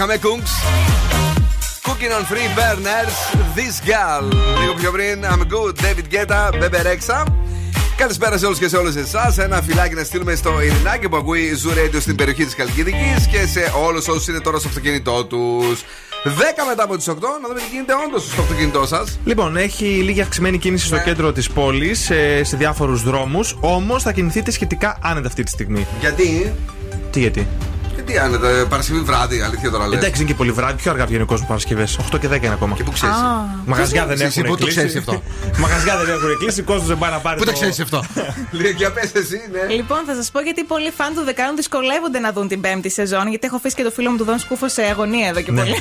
Είχαμε Kungs. Cooking on free burners. This girl. Λίγο πιο πριν. I'm good. David Guetta. Bebe Rexha. Καλησπέρα σε όλους και σε όλες εσάς. Ένα φυλάκι να στείλουμε στο Ειρηνάκι που ακούει Zoo Radio στην περιοχή της Καλκιδική και σε όλους όσους είναι τώρα στο αυτοκίνητό τους. 10 μετά από τις 8, να δούμε τι γίνεται όντως στο αυτοκίνητό σας. Λοιπόν, έχει λίγη αυξημένη κίνηση στο Ναι. κέντρο της πόλης, σε, σε διάφορους δρόμους. Όμως θα κινηθείτε σχετικά άνετα αυτή τη στιγμή. Γιατί; Τι γιατί; Γιατί άνετα, Παρασκευή βράδυ, αλήθεια τώρα λες. Εντάξει, είναι και πολύ βράδυ. Πιο αργά βγαίνει ο κόσμος Παρασκευές. 8 και 10 είναι ακόμα. Και πού ξέρεις. Μαγαζιά δεν Εσύ έχουν πού το κλείσει. ξέρεις αυτό; Μαγαζιά δεν έχουν κλείσει. Ο κόσμος δεν πάει να πάρει. Πού το ξέρεις αυτό; Λέει για πες εσύ, ναι. Λοιπόν, θα σας πω γιατί πολλοί φαν του Δεκάνου δυσκολεύονται να δουν την πέμπτη σεζόν. Γιατί έχω αφήσει και το φίλο μου του Δον Σκούφο σε αγωνία εδώ και Ναι. πολύ.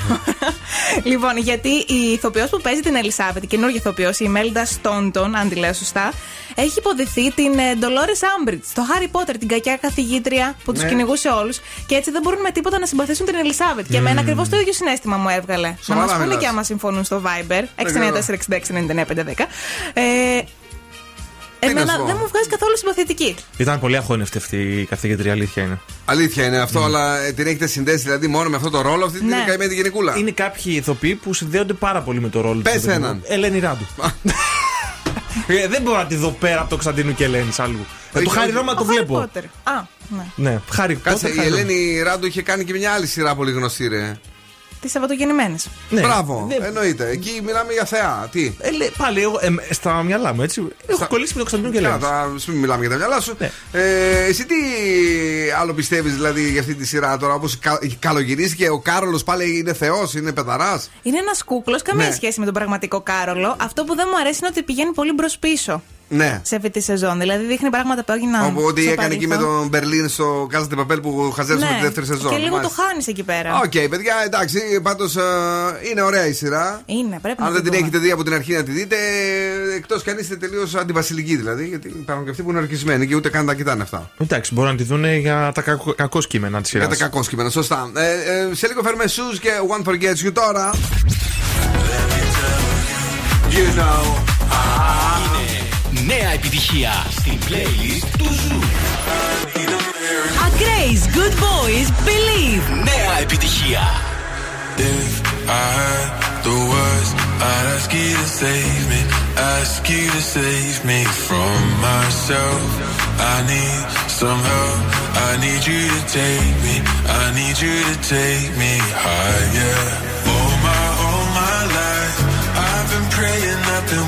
λοιπόν, γιατί η ηθοποιός που παίζει την Ελισάβετ, η καινούργια ηθοποιός, η Μέλντα Στόντον, αν τη λέω σωστά, έχει υποδηθεί την Ντολόρε Άμπριτ στο Χάρι Πότερ, την κακιά καθηγήτρια που τους Ναι. κυνηγούσε όλους. Και έτσι δεν μπορούν με τίποτα να συμπαθήσουν την Ελισάβετ. Και εμένα Μμμ. ακριβώς το ίδιο συνέστημα μου έβγαλε. να Σοβαρά μας πούνε μιλάς. και άμα συμφωνούν στο Viber 694-6699-510. Ε, να Εμένα σου πω; δεν μου βγάζει καθόλου συμπαθητική. Ήταν πολύ αγχώνευτη αυτή η καθηγήτρια, αλήθεια είναι. Αλήθεια είναι αυτό, αλλά ε, την έχετε συνδέσει δηλαδή μόνο με αυτό το ρόλο, αυτή την Ναι. καημένη γενικούλα. Είναι κάποιοι ηθοποιοί που συνδέονται πάρα πολύ με το ρόλο Πες του. έναν. Ελένη Ράντου. Ε, δεν μπορώ να τη δω πέρα από το Κωνσταντίνου και Ελένη αλλού. Ε, το Όχι, Χάρη όχι. Ρώμα το Ο Harry βλέπω. Potter. Α, ναι. Ναι, Χάρη Κάτσε, Potter, η Χάρη Ρώμα. Ελένη Ράντου είχε κάνει και μια άλλη σειρά πολύ γνωστή, ρε. Τις Σαββατογεννημένε. Ναι. Μπράβο, Δεν- εννοείται. Εκεί μιλάμε για θεά. Τι; Ε, λέ, πάλι εγώ, ε, στα μυαλά μου, έτσι. Έχω κολλήσει με τον Κωνσταντίνο και Ελένη. Καλά, μην μιλάμε για τα μυαλά σου. Ναι. Ε, εσύ τι άλλο πιστεύεις δηλαδή για αυτή τη σειρά τώρα, όπως καλογυρίστηκε ο Κάρολος πάλι είναι θεός, είναι πεδαρά. Είναι ένας κούκλος, καμία Ναι. σχέση με τον πραγματικό Κάρολο. Αυτό που δεν μου αρέσει είναι ότι πηγαίνει πολύ μπρος πίσω Ναι. σε αυτή τη σεζόν. Δηλαδή δείχνει πράγματα που έγιναν. Όπου ό,τι στο έκανε εκεί με παρελθόν. τον Μπερλίν στο Casa de Papel που χαζεύαμε Ναι. τη δεύτερη σεζόν. Και λίγο Μάλιστα. το χάνεις εκεί πέρα. Οκ, παιδιά, εντάξει, πάντως είναι ωραία η σειρά. Είναι, πρέπει Αν να δεν τη την δούμε. έχετε δει από την αρχή να τη δείτε, εκτός κι αν είστε τελείως αντιβασιλικοί δηλαδή. Γιατί υπάρχουν και αυτοί που είναι ορκισμένοι και ούτε καν τα κοιτάνε αυτά. Εντάξει, μπορούν να τη δουν για τα κακώς, κακώς κείμενα της σειράς. Για τα κακώς κείμενα, σωστά. Ε, ε, σε λίγο φέρουμε Shoes και One Forgets You τώρα. You know. Είναι νέα επιτυχία στην playlist του Ζου. Ακραίς Good Boys Believe. Νέα επιτυχία. If I had the words, I'd ask you to save me, ask you to save me from myself. I need some help, I need you to take me, I need you to take me higher. All my, all my life, I've been praying, I've been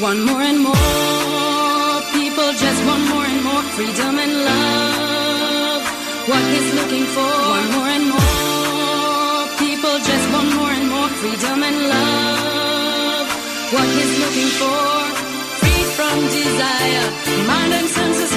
One more and more people just want more and more freedom and love. What he's looking for, one more and more people just want more and more freedom and love. What he's looking for, Free from desire. Mind and senses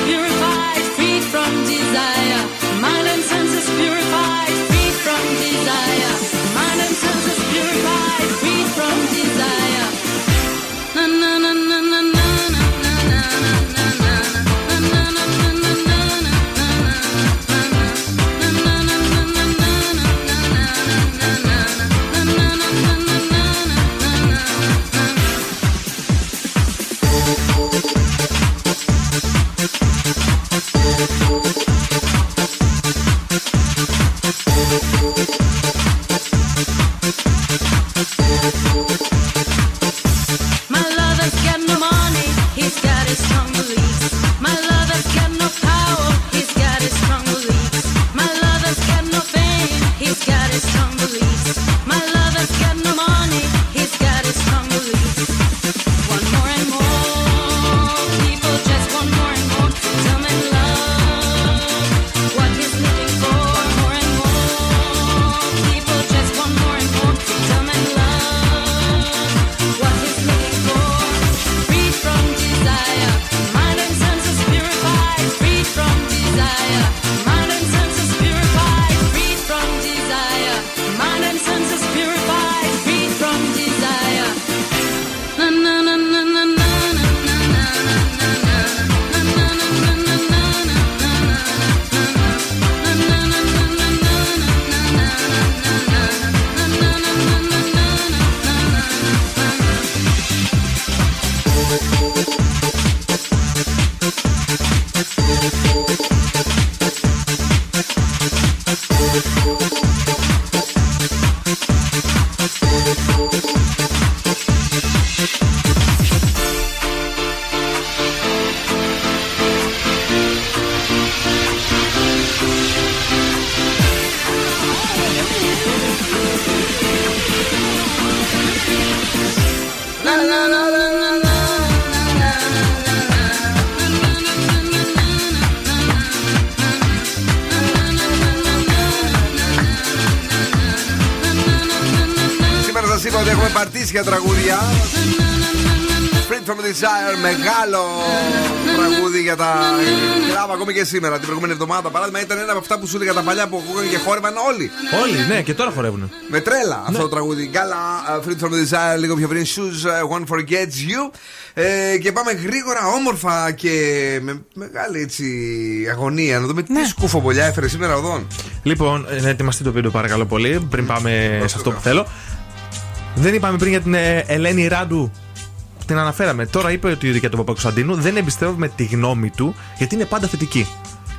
Desire, μεγάλο τραγούδι για τα κλαμπ ακόμη και σήμερα. Την προηγούμενη εβδομάδα, παράδειγμα, ήταν ένα από αυτά που σου έλεγα τα παλιά που ακούγανε και χόρευαν όλοι. Όλοι, ναι, και τώρα χορεύουν. Με τρέλα αυτό το τραγούδι. Καλά, uh, Free from Desire, λίγο πιο πριν. Shoes, uh, One Forgets You. Ε, και πάμε γρήγορα, όμορφα και με μεγάλη έτσι αγωνία. Να δούμε τι σκουφομπολιά έφερε σήμερα οδόν. Λοιπόν, ε, να ετοιμαστεί το βίντεο παρακαλώ πολύ, πριν πάμε σε αυτό που θέλω. Δεν είπαμε πριν για την ε, Ελένη Ράντου. Την αναφέραμε. Τώρα είπε ότι για τον Παπακοσταντίνου δεν εμπιστεύομαι τη γνώμη του γιατί είναι πάντα θετική.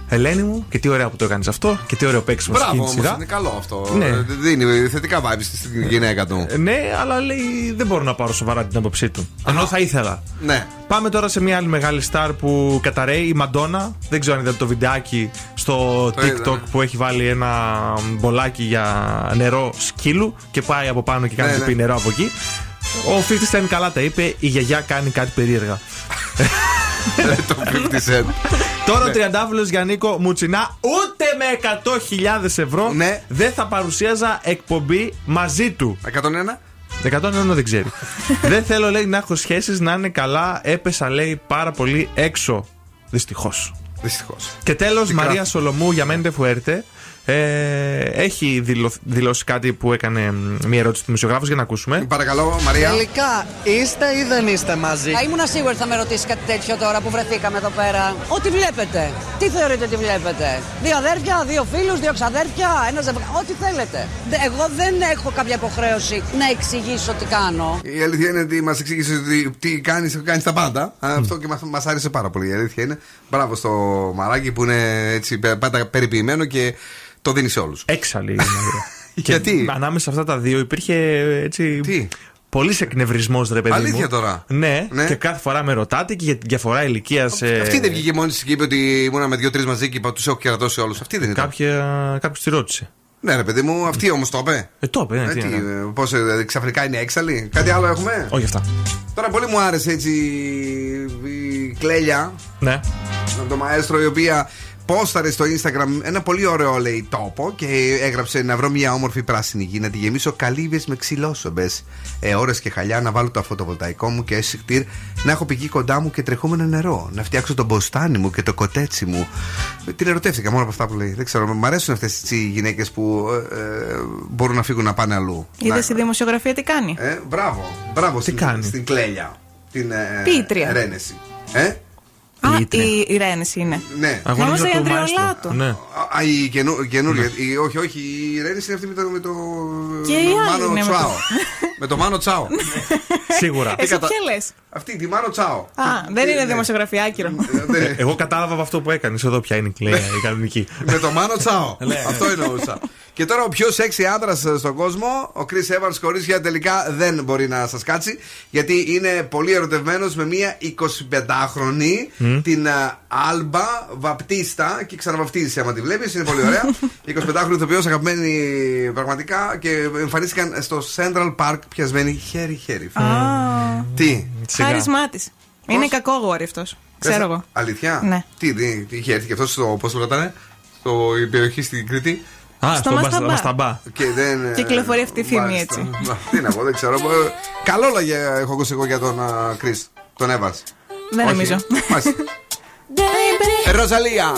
Ελένη μου, και τι ωραία που το έκανες αυτό και τι ωραίο παίξιμο Μπράβο στην όμως, σειρά. είναι καλό αυτό. Ναι. Ε, Δίνει θετικά vibes στην γυναίκα του. Ε, Ναι, αλλά λέει δεν μπορώ να πάρω σοβαρά την άποψή του. Ενώ θα ήθελα. Ναι. Πάμε τώρα σε μια άλλη μεγάλη στάρ που καταραίει, η Μαντόνα. Δεν ξέρω αν είδατε το βιντεάκι στο Το είδα, TikTok ναι. που έχει βάλει ένα μπολάκι για νερό σκύλου και πάει από πάνω και κάνει Ναι, να ναι. πει νερό από εκεί. Ο 50 Cent καλά τα είπε, η γιαγιά κάνει κάτι περίεργα. το 50 Cent. Τώρα ο Ναι. τριαντάφυλλος Γιάννικο Μουτσινά ούτε με 100.000 ευρώ Ναι. δεν θα παρουσίαζα εκπομπή μαζί του. 101. 101 δεν ξέρει. δεν θέλω, λέει, να έχω σχέσεις να είναι καλά. Έπεσα, λέει, πάρα πολύ έξω. Δυστυχώς. Δυστυχώς. Και τέλος, Τι Μαρία γράφει; Σολομού για Μέντε Φουέρτε. Ε, έχει δηλω- δηλώσει κάτι που έκανε μ, μία ερώτηση του δημοσιογράφου για να ακούσουμε. Παρακαλώ, Μαρία. Τελικά είστε ή δεν είστε μαζί; Θα ήμουν σίγουρη ότι θα με ρωτήσει κάτι τέτοιο τώρα που βρεθήκαμε εδώ πέρα. Ό,τι βλέπετε. Τι θεωρείτε ότι βλέπετε; Δύο αδέρφια, δύο φίλους, δύο ξαδέρφια, ένα ζευγάρι. Ό,τι θέλετε. Δε- Εγώ δεν έχω κάποια υποχρέωση να εξηγήσω τι κάνω. Η αλήθεια είναι ότι μας εξήγησες ότι τι κάνεις, κάνει τα πάντα. Αυτό και μας άρεσε πάρα πολύ. Η αλήθεια είναι. Μπράβο στο μαράκι που είναι έτσι πε- πάντα περιποιημένο και το δίνει σε όλους. Έξαλλη η Μαρία. Γιατί; Και ανάμεσα σε αυτά τα δύο υπήρχε έτσι. Πολύ εκνευρισμός, ρε παιδί Αλήθεια μου. τώρα; Ναι, Ναι. και κάθε φορά με ρωτάτε και για την διαφορά ηλικίας. Αυτή δεν βγήκε μόνη της και είπε ότι ήμουνα με δύο-τρεις μαζί και είπα τους έχω κερατώσει όλους. Αυτή δεν είναι. Κάποιος τη ρώτησε. Ναι, ρε παιδί μου, αυτή όμως το είπε. Ε, το είπε, ναι, Ε, τι τι, είναι. ε, πώς, ε, δηλαδή, ξαφνικά είναι έξαλλη; Κάτι άλλο έχουμε; Όχι αυτά. Τώρα πολύ μου άρεσε έτσι η κλέλια Ναι. από το μαέστρο η οποία πόσταρε στο Instagram ένα πολύ ωραίο λέει τόπο και έγραψε να βρω μια όμορφη πράσινη γη να τη γεμίσω καλύβες με ξυλόσομπες. Ε, ώρες και χαλιά να βάλω το φωτοβολταϊκό μου και αισθητήρ να έχω πηγή κοντά μου και τρεχόμενο νερό. Να φτιάξω το μποστάνι μου και το κοτέτσι μου. Την ερωτεύτηκα μόνο από αυτά που λέει. Δεν ξέρω, μου αρέσουν αυτές οι γυναίκες που ε, ε, μπορούν να φύγουν να πάνε αλλού. Είδες η δημοσιογραφία τι κάνει; Ε, μπράβο, μπράβο στην, κάνει; στην Κλέλια. Την ε, Ποιήτρια. Ρένεση. Ε; Α, η, η Ρένεση είναι. Ναι. Νόμιζα η Ανδριολάτου. Ναι. Α, η καινού- καινούρια. η- όχι, όχι, η Ρένεση είναι αυτή με το. Με το Και η άλλη Μάνο είναι με το- Τσάο. με το Μάνο Τσάο. Σίγουρα. Εσύ κατα- ποια λες; Αυτή, τη Μάνο Τσάο. Α, δεν είναι ναι. δημοσιογραφία, άκυρο. Ε, εγώ κατάλαβα από αυτό που έκανες. Εδώ ποια είναι η κλαία, η κανονική. με το Μάνο Τσάο. Ναι. Αυτό εννοούσα. Και τώρα ο πιο σεξι άντρας στον κόσμο, ο Chris Evans, κορίτσια, τελικά δεν μπορεί να σας κάτσει. Γιατί είναι πολύ ερωτευμένος με μία 25χρονη, την α, Άλμπα Βαπτίστα. Και ξαναβαπτίζεσαι άμα τη βλέπεις, είναι πολύ ωραία. 25χρονη ηθοποιός, αγαπημένη πραγματικά. Και εμφανίστηκαν στο Central Park πιασμένοι χέρι-χέρι. Τι, Χάρισμά της. Είναι κακόγορη αυτός. Ξέρω Πες, εγώ. Αλήθεια; Ναι. Τι, τι, τι είχε έρθει και αυτός στο. Πώς το ρωτάνε, στο η περιοχή στην Κρήτη. Α, Στο στο Μασταμπά. Μασταμπά. Και δεν. ε, Κυκλοφορεί αυτή η φήμη μάλιστα. έτσι. Μα, Τι να πω, δεν ξέρω. Ε, Καλό λόγια έχω ακούσει εγώ για τον Κρι. Τον Εύα. Δεν νομίζω. Baby, Ροζαλία.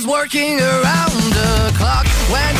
She's working around the clock. When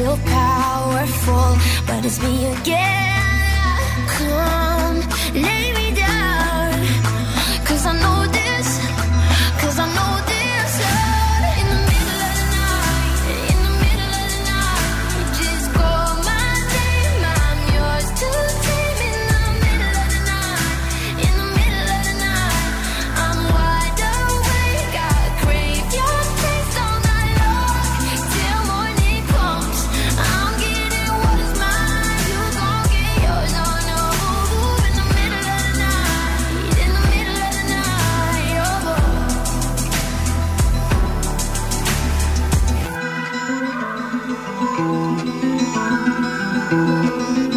Feel powerful, but it's me again. Música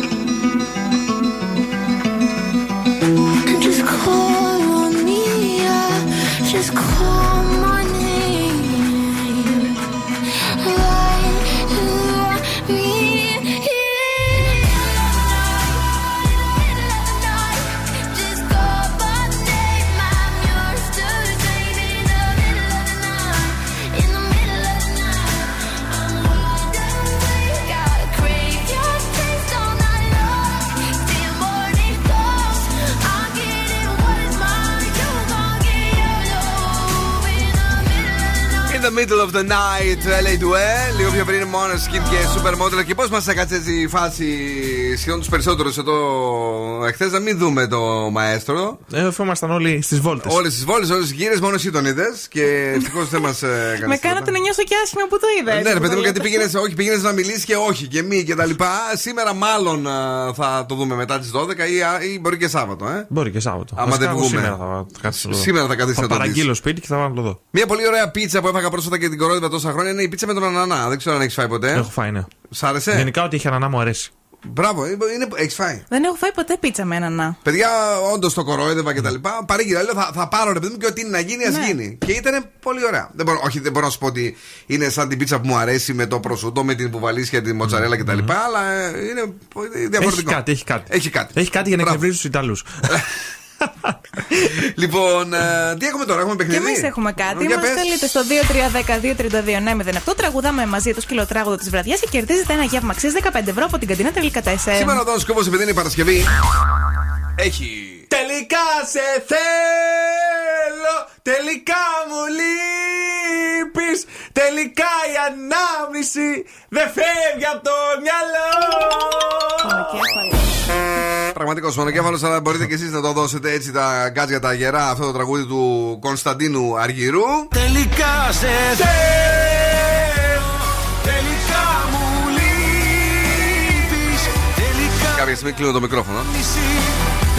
of the night, LA του Ε. Λίγο πιο πριν μόνο skin και supermodel. Και πώς μας έκατσε έτσι η φάση σχεδόν τους περισσότερους εδώ εχθές να μην δούμε το μαέστρο. Ε, αφού ήμασταν όλοι στις βόλτες. Όλε τι βόλτες, όλες τις γύρες, μόνο εσύ τον είδες. Και ευτυχώς δεν μας έκανε. Με κάνατε να νιώσω και άσχημα που το είδες. Ναι, ρε παιδί μου, γιατί πήγαινες, όχι, πήγαινες να μιλήσεις και όχι και μη και τα λοιπά. Σήμερα μάλλον α, θα το δούμε μετά τις 12 ή, α, ή μπορεί και Σάββατο, ε. Μπορεί και Σάββατο. Άμα Βασικά, δεν εγώ βγούμε. Σήμερα θα, θα κάτσω να το δω. Σήμερα θα καθίσεις Θα να το δεις. παραγγείλω σπίτι και θα πάω να το δω. Μια πολύ ωραία πίτσα που έφαγα πρόσφατα και την κορόιδα τόσα χρόνια είναι η πίτσα με τον ανανά. Δεν ξέρω αν έχεις φάει ποτέ. Έχω φάει, ναι. Σ' άρεσε; Γενικά ό,τι έχει ανανά μου αρέσει. Μπράβο, έχεις φάει; Δεν έχω φάει ποτέ πίτσα με έναν να. Παιδιά, όντως το κορόιδευα και τα λοιπά. Παρήγγειλα, λέω θα, θα πάρω ρε παιδί μου και ό,τι είναι να γίνει, ας Ναι. γίνει. Και ήταν πολύ ωραία. Δεν μπορώ, όχι, δεν μπορώ να σου πω ότι είναι σαν την πίτσα που μου αρέσει με το προσούτο, με την μπουβαλίσια, τη μοτσαρέλα κτλ. Αλλά ε, είναι πολύ διαφορετικό. Έχει κάτι, έχει κάτι. Έχει κάτι. Έχει κάτι για να Μπράβο. εκνευρίζεις τους Ιταλούς. λοιπόν, ε, τι έχουμε τώρα, έχουμε Και παιχνίδι. εμείς έχουμε κάτι. Για Μας πες. στέλνετε στο 2310-232-908. Τραγουδάμε μαζί το σκύλο τράγουδο της βραδιάς και κερδίζετε ένα γεύμα αξίας 15 ευρώ από την καντίνα τελικά 4. Σήμερα ο Δόν Σκούβο, επειδή είναι η Παρασκευή, έχει. Τελικά σε θέλω, τελικά μου λείπεις Τελικά η ανάμνηση δεν φεύγει από το μυαλό Πραγματικός μονοκέφαλος, αλλά μπορείτε και εσείς να το δώσετε έτσι τα γκάτζια τα γερά αυτό το τραγούδι του Κωνσταντίνου Αργυρού. Τελικά σε θέλω Τελικά μου λείπεις Τελικά Κάποια στιγμή κλείνω το μικρόφωνο.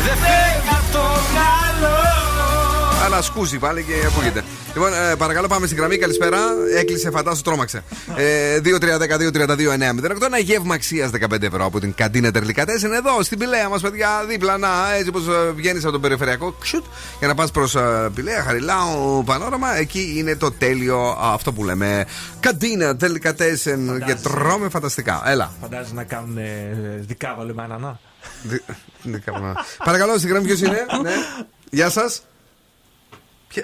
Δεν φεύγει από το μυαλό Αλλά σκούζει πάλι και ακούγεται. Λοιπόν, ε, παρακαλώ πάμε στην γραμμή. Καλησπέρα. Έκλεισε, φαντάσου, τρόμαξε. Ε, 2-3-10-2-32-9-08. Ένα γεύμα αξίας 15 ευρώ από την καντίνα Τερλικά 4 είναι εδώ στην Πηλαία μας, παιδιά. Δίπλα να, έτσι όπως βγαίνεις από τον περιφερειακό, ξουτ, για να πας προς Πυλαία, Χαριλάου, Πανόραμα. Εκεί είναι το τέλειο α, αυτό που λέμε. Καντίνα Τερλικάς 4 και τρώμε φανταστικά. Έλα. Φαντάζεσαι να κάνουν ε, δικάβαλο με ανανά Δι- δικάβαλο. Παρακαλώ, στην γραμμή ποιος είναι; ναι. Γεια σας.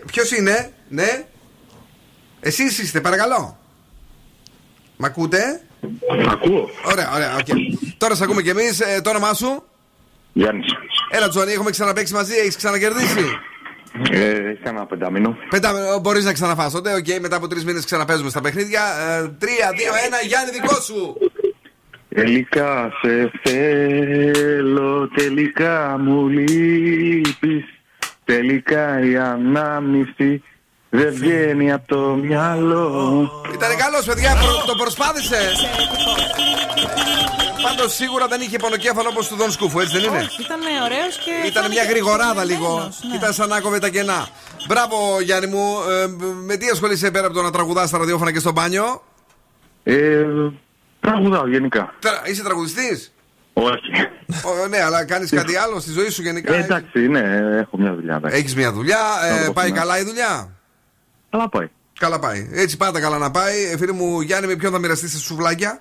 Ποιος είναι, ναι. Εσείς είστε, παρακαλώ. Μ' ακούτε; Ακούω. Ωραία, ωραία, οκ. Τώρα σε ακούμε κι εμείς. Ε, το όνομά σου; Γιάννης. Έλα, Johnny, έχουμε ξαναπαίξει μαζί, έχεις ξανακερδίσει. Ε, έχει ένα πεντάμηνο. Πεντά, μπορείς να ξαναφάς τότε. Οκ, μετά από τρεις μήνες ξαναπαίζουμε στα παιχνίδια. Ε, τρία, δύο, ένα, Γιάννη, δικό σου. Τελικά σε θέλω, τελικά μου λείπεις Τελικά η ανάμνηση δεν βγαίνει από το μυαλό Ήταν καλός, παιδιά, προ- το προσπάθησε. Πάντως σίγουρα δεν είχε πονοκέφαλο όπως του Δον Σκούφου, έτσι δεν είναι; Ήταν ωραίος και. Ήταν μια γρηγοράδα λίγο. Ήταν σαν να κόβε τα κενά. Μπράβο, Γιάννη μου. Ε, με τι ασχολείσαι πέρα από το να τραγουδάς στα ραδιόφωνα και στο μπάνιο; Ε, τραγουδάω γενικά Τρα- Είσαι τραγουδιστής; Όχι ναι, αλλά κάνεις κάτι άλλο στη ζωή σου γενικά; ε, Εντάξει, ναι, έχω μια δουλειά εντάξει. Έχεις μια δουλειά. Θα Ε, το πάει πω, ναι. καλά η δουλειά; Καλά πάει Καλά πάει. Έτσι πάντα καλά να πάει. Ε, φίλε μου, Γιάννη, με ποιον θα μοιραστείς τα σουβλάκια;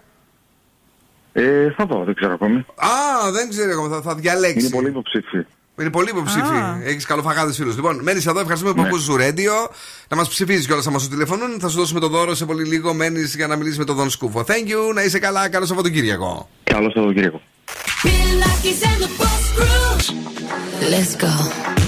ε, Θα δω, δεν ξέρω ακόμη Α, δεν ξέρω ακόμα. Θα, θα διαλέξεις. Είναι πολύ υποψήφι Είναι πολύ υποψήφι. Έχεις καλοφαγάδες φίλους. Λοιπόν, μένεις εδώ. Ευχαριστούμε που Ναι. ακούσει σου ρέντιο. Να μας ψηφίζεις κιόλας άμα σου τηλεφωνούν. Θα σου δώσουμε το δώρο σε πολύ λίγο. Μένεις για να μιλήσεις με τον Δον Σκούφο. Thank you. Να είσαι καλά. Καλό Σαββατοκύριακο. Καλό Σαββατοκύριακο Let's go.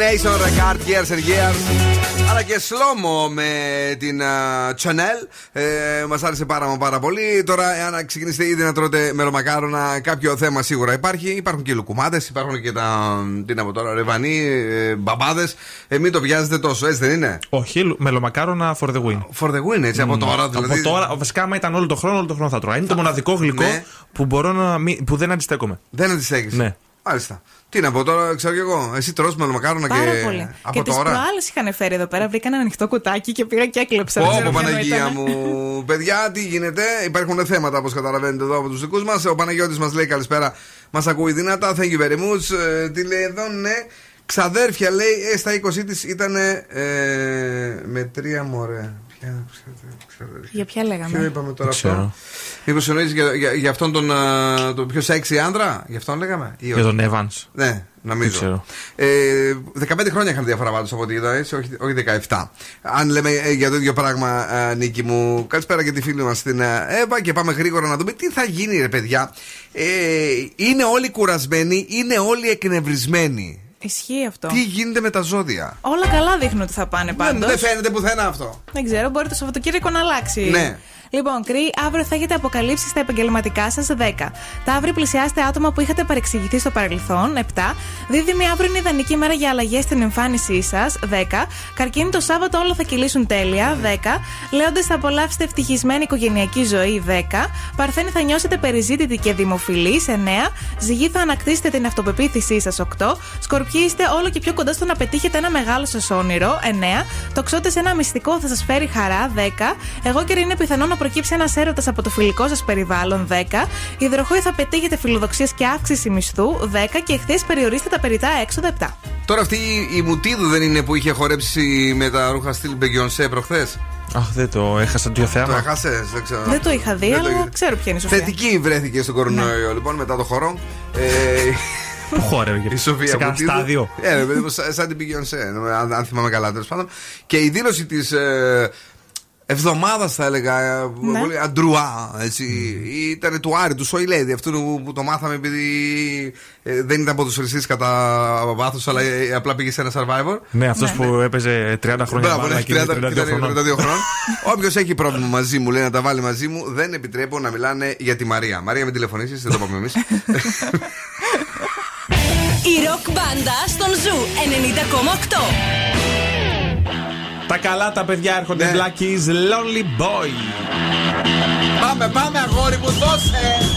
Is a Hallucination, Record, Years and Years. Αλλά και σλόμο με την uh, Chanel. Ε, Μας άρεσε πάρα, μα πάρα πολύ. Τώρα, εάν ξεκινήσετε ήδη να τρώτε μελομακάρονα, κάποιο θέμα σίγουρα υπάρχει. Υπάρχουν και λουκουμάδες, υπάρχουν και τα. Τι να πω τώρα, ρεβανί, ε, μπαμπάδες. Ε, μην το βιάζετε τόσο, έτσι δεν είναι; Όχι, λου- μελομακάρονα for the win. For the win, έτσι, από τώρα. Δηλαδή, Από τώρα, βασικά, άμα ήταν όλο το χρόνο, όλο το χρόνο θα τρώω. Είναι το μοναδικό γλυκό Ναι. που, μπορώ να, μην- που δεν αντιστέκομαι. Δεν αντιστέκει. Ναι. Μάλιστα. Τι να πω τώρα, ξέρω κι εγώ. Εσύ τρως μελομακάρονα Πάρα και. πολύ. Από και τις τώρα. προάλλες είχαν φέρει εδώ πέρα, βρήκαν ένα ανοιχτό κουτάκι και πήγα και έκλεψα. δεν Πω, ξέρω πω, ποιανό Παναγία ήταν. μου. Παιδιά, τι γίνεται; Υπάρχουν θέματα όπως καταλαβαίνετε εδώ από τους δικούς μας. Ο Παναγιώτης μας λέει καλησπέρα. Μας ακούει δυνατά. Thank you very much. Ε, τι λέει εδώ, ναι. Ξαδέρφια λέει, ε, στα 20 της ήταν ε, με τρία μωρέ. Ποια ξαδέρφια. Για ποια λέγαμε; Ποιο είπαμε τώρα Δεν ξέρω. αυτό. Μήπω εννοεί για, για, για αυτόν τον, α, τον πιο σεξι άντρα, για αυτόν λέγαμε. Ή Για όχι; τον Evans. Ναι, Δεν νομίζω. ξέρω. Ε, 15 χρόνια είχαν διαφορά πάντως από ό,τι είδα, έτσι, όχι, όχι 17. Αν λέμε ε, για το ίδιο πράγμα, ε, Νίκη μου, καλησπέρα και τη φίλη μας την ε, Εύα και πάμε γρήγορα να δούμε τι θα γίνει, ρε παιδιά. Ε, είναι όλοι κουρασμένοι, είναι όλοι εκνευρισμένοι. Ισχύει αυτό. Τι γίνεται με τα ζώδια; Όλα καλά δείχνουν ότι θα πάνε Δεν, πάντως. δεν φαίνεται πουθενά αυτό. Δεν ξέρω, μπορεί το Σαββατοκύριακο να αλλάξει. Ναι. Λοιπόν, Κρυ, αύριο θα έχετε αποκαλύψει στα επαγγελματικά σας 10. Ταύρι, πλησιάστε άτομα που είχατε παρεξηγηθεί στο παρελθόν 7. Δίδυμη, αύριο είναι ιδανική μέρα για αλλαγές στην εμφάνισή σας 10. Καρκίνη, το Σάββατο όλα θα κυλήσουν τέλεια 10. Λέοντες, θα απολαύσετε ευτυχισμένη οικογενειακή ζωή 10. Παρθένη, θα νιώσετε περιζήτητη και δημοφιλή 9. Ζυγή, θα ανακτήσετε την αυτοπεποίθησή σας 8. Σκορπιοί, είστε όλο και πιο κοντά στο να πετύχετε ένα μεγάλο σας όνειρο 9. Τοξότες, ένα μυστικό θα σας φέρει χαρά 10. Εγώ και είναι πιθανό να προκύψει ένας έρωτας από το φιλικό σας περιβάλλον 10. Υδροχόη θα πετύχετε φιλοδοξίες και αύξηση μισθού 10. Και εχθέ περιορίστε τα περιτά έξοδα 7. Τώρα αυτή η Μουτίδου δεν είναι που είχε χορέψει με τα ρούχα στυλ Μπεγκιονσέ προχθές; Αχ, δεν το έχασα το Το θέαμα. έχασες, δεν ξέρω. Δεν το είχα δει, Δεν το αλλά είδε. ξέρω ποια είναι η Σοφία. Θετική βρέθηκε στον κορονοϊό λοιπόν μετά το χορό. Ε, Πού χόρευε, η Σοφία σε κανένα Μουτίδου. στάδιο. Ε, ρε παιδί μου, σαν, σαν την Beyoncé, αν, αν θυμάμαι καλά τέλος πάντων. Και η δήλωση της ε, εβδομάδας, θα έλεγα, ε, Ναι. πολύ αντρουά, έτσι, ήταν του Άρη, του Σοϊλέδη, αυτού που, που το μάθαμε επειδή ε, δεν ήταν ποδοσφαιριστής κατά βάθος, αλλά ε, απλά πήγε σε ένα survivor. Ναι, αυτός που έπαιζε 30 χρόνια Μπράβο, μπάλα ναι, και είναι 30, 32 ήταν χρονών. 32 χρονών. Όποιος έχει πρόβλημα μαζί μου, λέει να τα βάλει μαζί μου, δεν επιτρέπω να μιλάνε για τη Μαρία. Μαρία, μην τηλεφωνήσεις, δεν το πάμε εμείς. Η ροκ μπάντα στον Zoo 90,8. Τα καλά τα παιδιά έρχονται. Ναι. Black Keys, Lonely Boy. πάμε, πάμε, αγόρι μου, δώσε!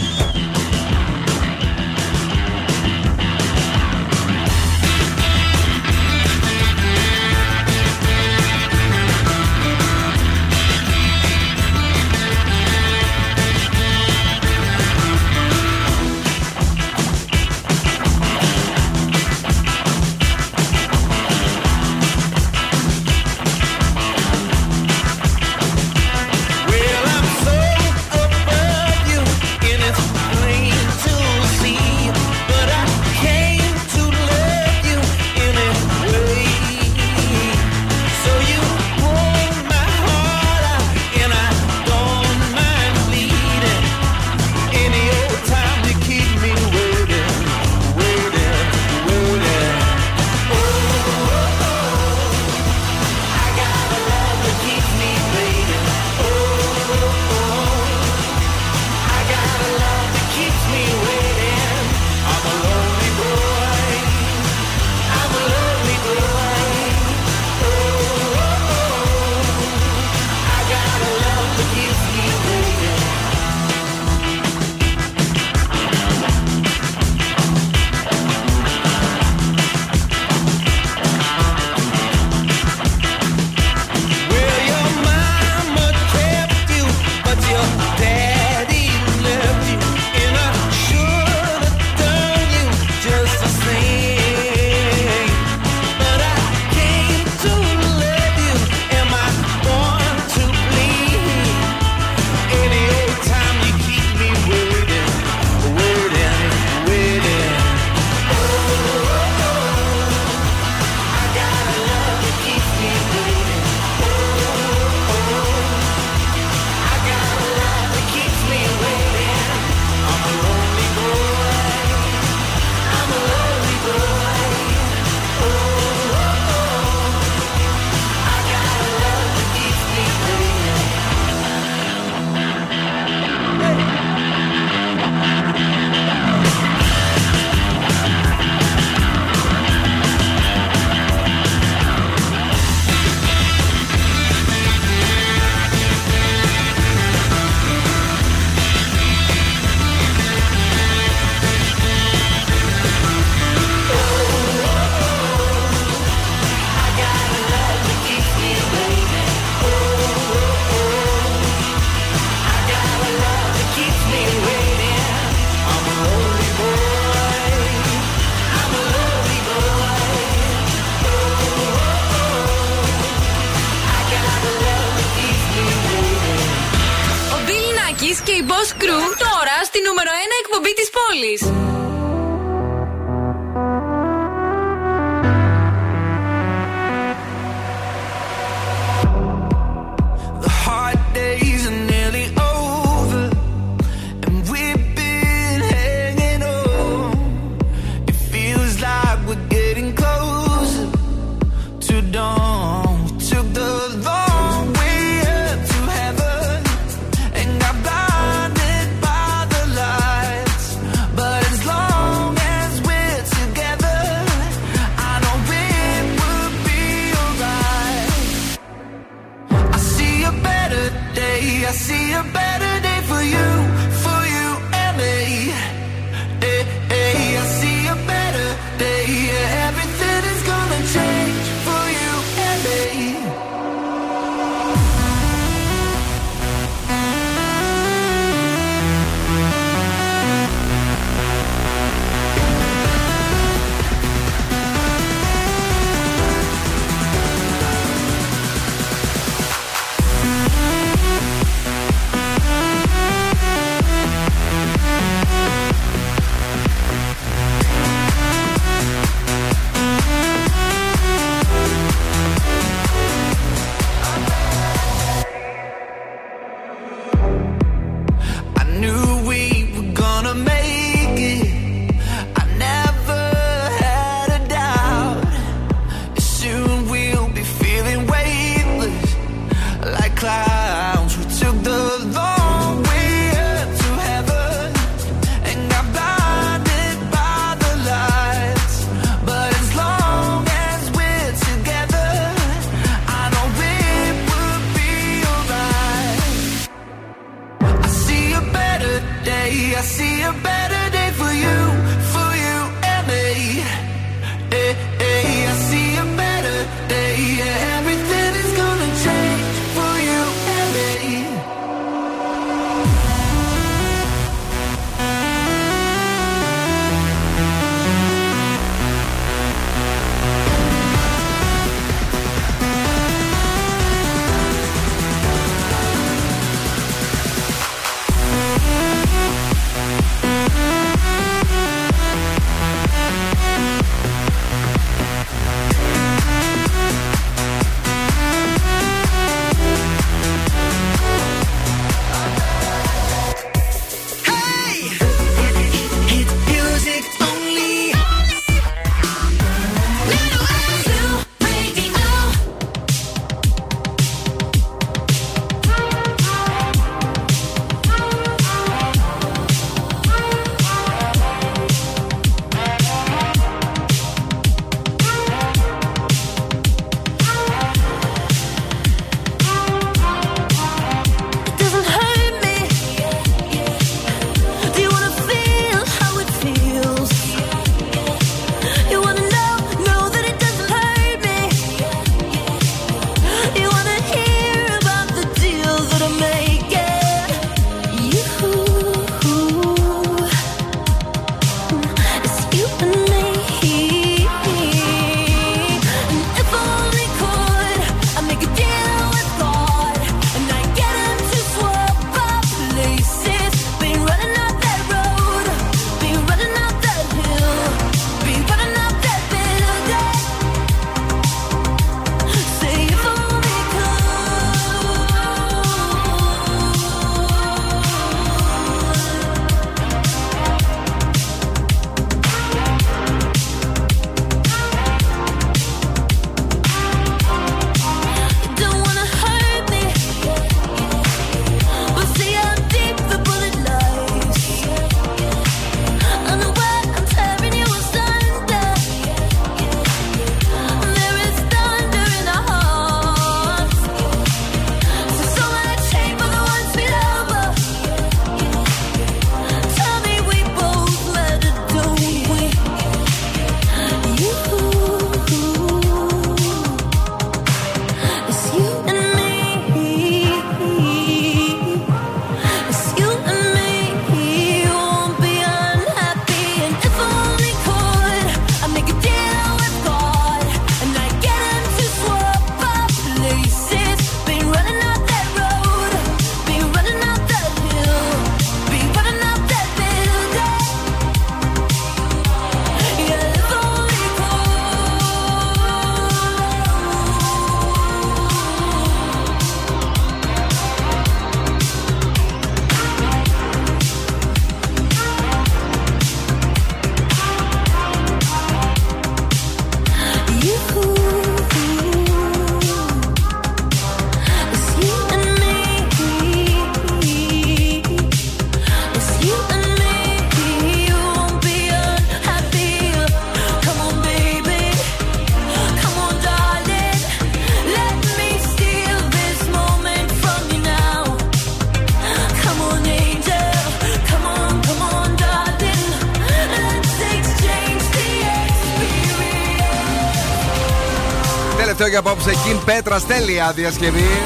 Απόψε, Κιν Πέτρα, τέλεια διασκευή.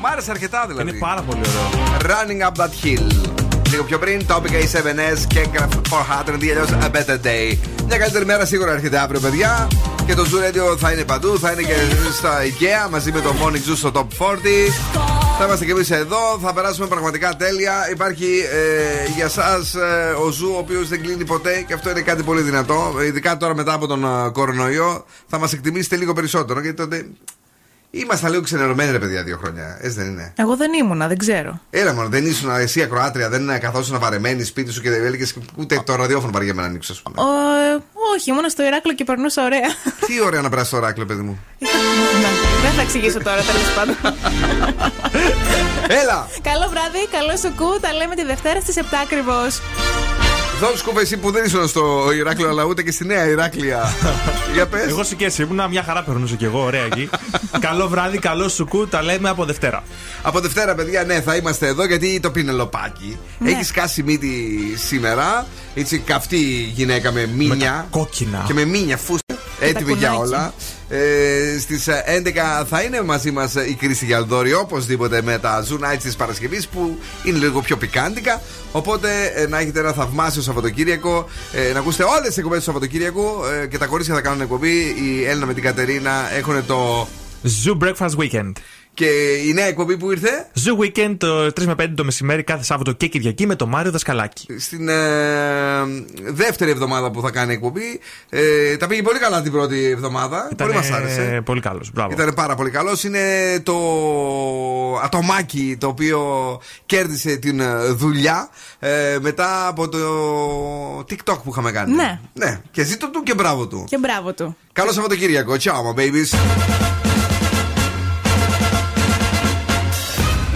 Μ' άρεσε αρκετά δηλαδή. Είναι πάρα πολύ ωραίο. Running up that hill. Λίγο πιο πριν, Topic A7S και Craft 400 ή αλλιώς A Better Day. Μια καλύτερη μέρα σίγουρα έρχεται αύριο, παιδιά. Και το Zoo Radio θα είναι παντού, θα είναι και στα IKEA μαζί με το Morning Zoo στο Top 40. Θα είμαστε και εμείς εδώ, θα περάσουμε πραγματικά τέλεια. Υπάρχει ε, για εσάς ο Zoo, ο οποίος δεν κλείνει ποτέ και αυτό είναι κάτι πολύ δυνατό. Ειδικά τώρα μετά από τον ε, κορονοϊό, θα μας εκτιμήσετε λίγο περισσότερο. Γιατί τότε ήμασταν λίγο ξενερωμένοι, ρε παιδιά, δύο χρόνια. Έτσι δεν είναι. Εγώ δεν ήμουνα, δεν ξέρω. Έλα μόνο, δεν ήσουν εσύ ακροάτρια, δεν καθόσουν βαρεμένη σπίτι σου και δεν έλεγες ούτε το ραδιόφωνο παρηγέμαι να ανοίξει, ας πούμε. Ο, ε, όχι, ήμουνα στο Ηράκλειο και περνούσα ωραία. Τι ωραία να περάσει το ράκλο, παιδί μου. δεν θα εξηγήσω τώρα, τέλος πάντων. Έλα! Καλό βράδυ, καλό σου κου. Τα λέμε τη Δευτέρα στις 7 ακριβώς. Δόν Σκούφα, εσύ που δεν ήσουν στο Ηράκλειο, αλλά ούτε και στη Νέα Ηράκλεια. Για πες. Εγώ σου και εσύ ήμουν μια χαρά περνούσα κι εγώ, ωραία εκεί. καλό βράδυ, καλό σουκού, τα λέμε από Δευτέρα. Από Δευτέρα, παιδιά, ναι, θα είμαστε εδώ γιατί το πινελοπάκι. Ναι. Έχει σκάσει μύτη σήμερα. Έτσι, καυτή γυναίκα με μήνια. κόκκινα. Και με μήνια φούστα. Έτοιμη για τακουνάκι. όλα. Ε, Στις 11 θα είναι μαζί μας η Κρίση Γιαλδόρη, οπωσδήποτε με τα Zoo Nights της Παρασκευής που είναι λίγο πιο πικάντικα. Οπότε ε, να έχετε ένα θαυμάσιο Σαββατοκύριακο. Ε, να ακούσετε όλες τις εκπομπές του Σαββατοκύριακου ε, και τα κορίτσια θα κάνουν εκπομπή. Η Έλληνα με την Κατερίνα έχουν το. Zoo Breakfast Weekend. Και η νέα εκπομπή που ήρθε; Zoo Weekend το 3 με 5 το μεσημέρι κάθε Σάββατο και Κυριακή με τον Μάριο Δασκαλάκη. Στην ε, δεύτερη εβδομάδα που θα κάνει εκπομπή. Ε, τα πήγε πολύ καλά την πρώτη εβδομάδα. πολύ μας άρεσε. Πολύ καλός. Μπράβο. Ήταν πάρα πολύ καλός. Είναι το ατομάκι το οποίο κέρδισε την ε, δουλειά ε, μετά από το TikTok που είχαμε κάνει. Ναι. ναι. Και ζήτω του και μπράβο του. Και μπράβο του. Καλό Σαββατοκύριακο. Ciao, my babies.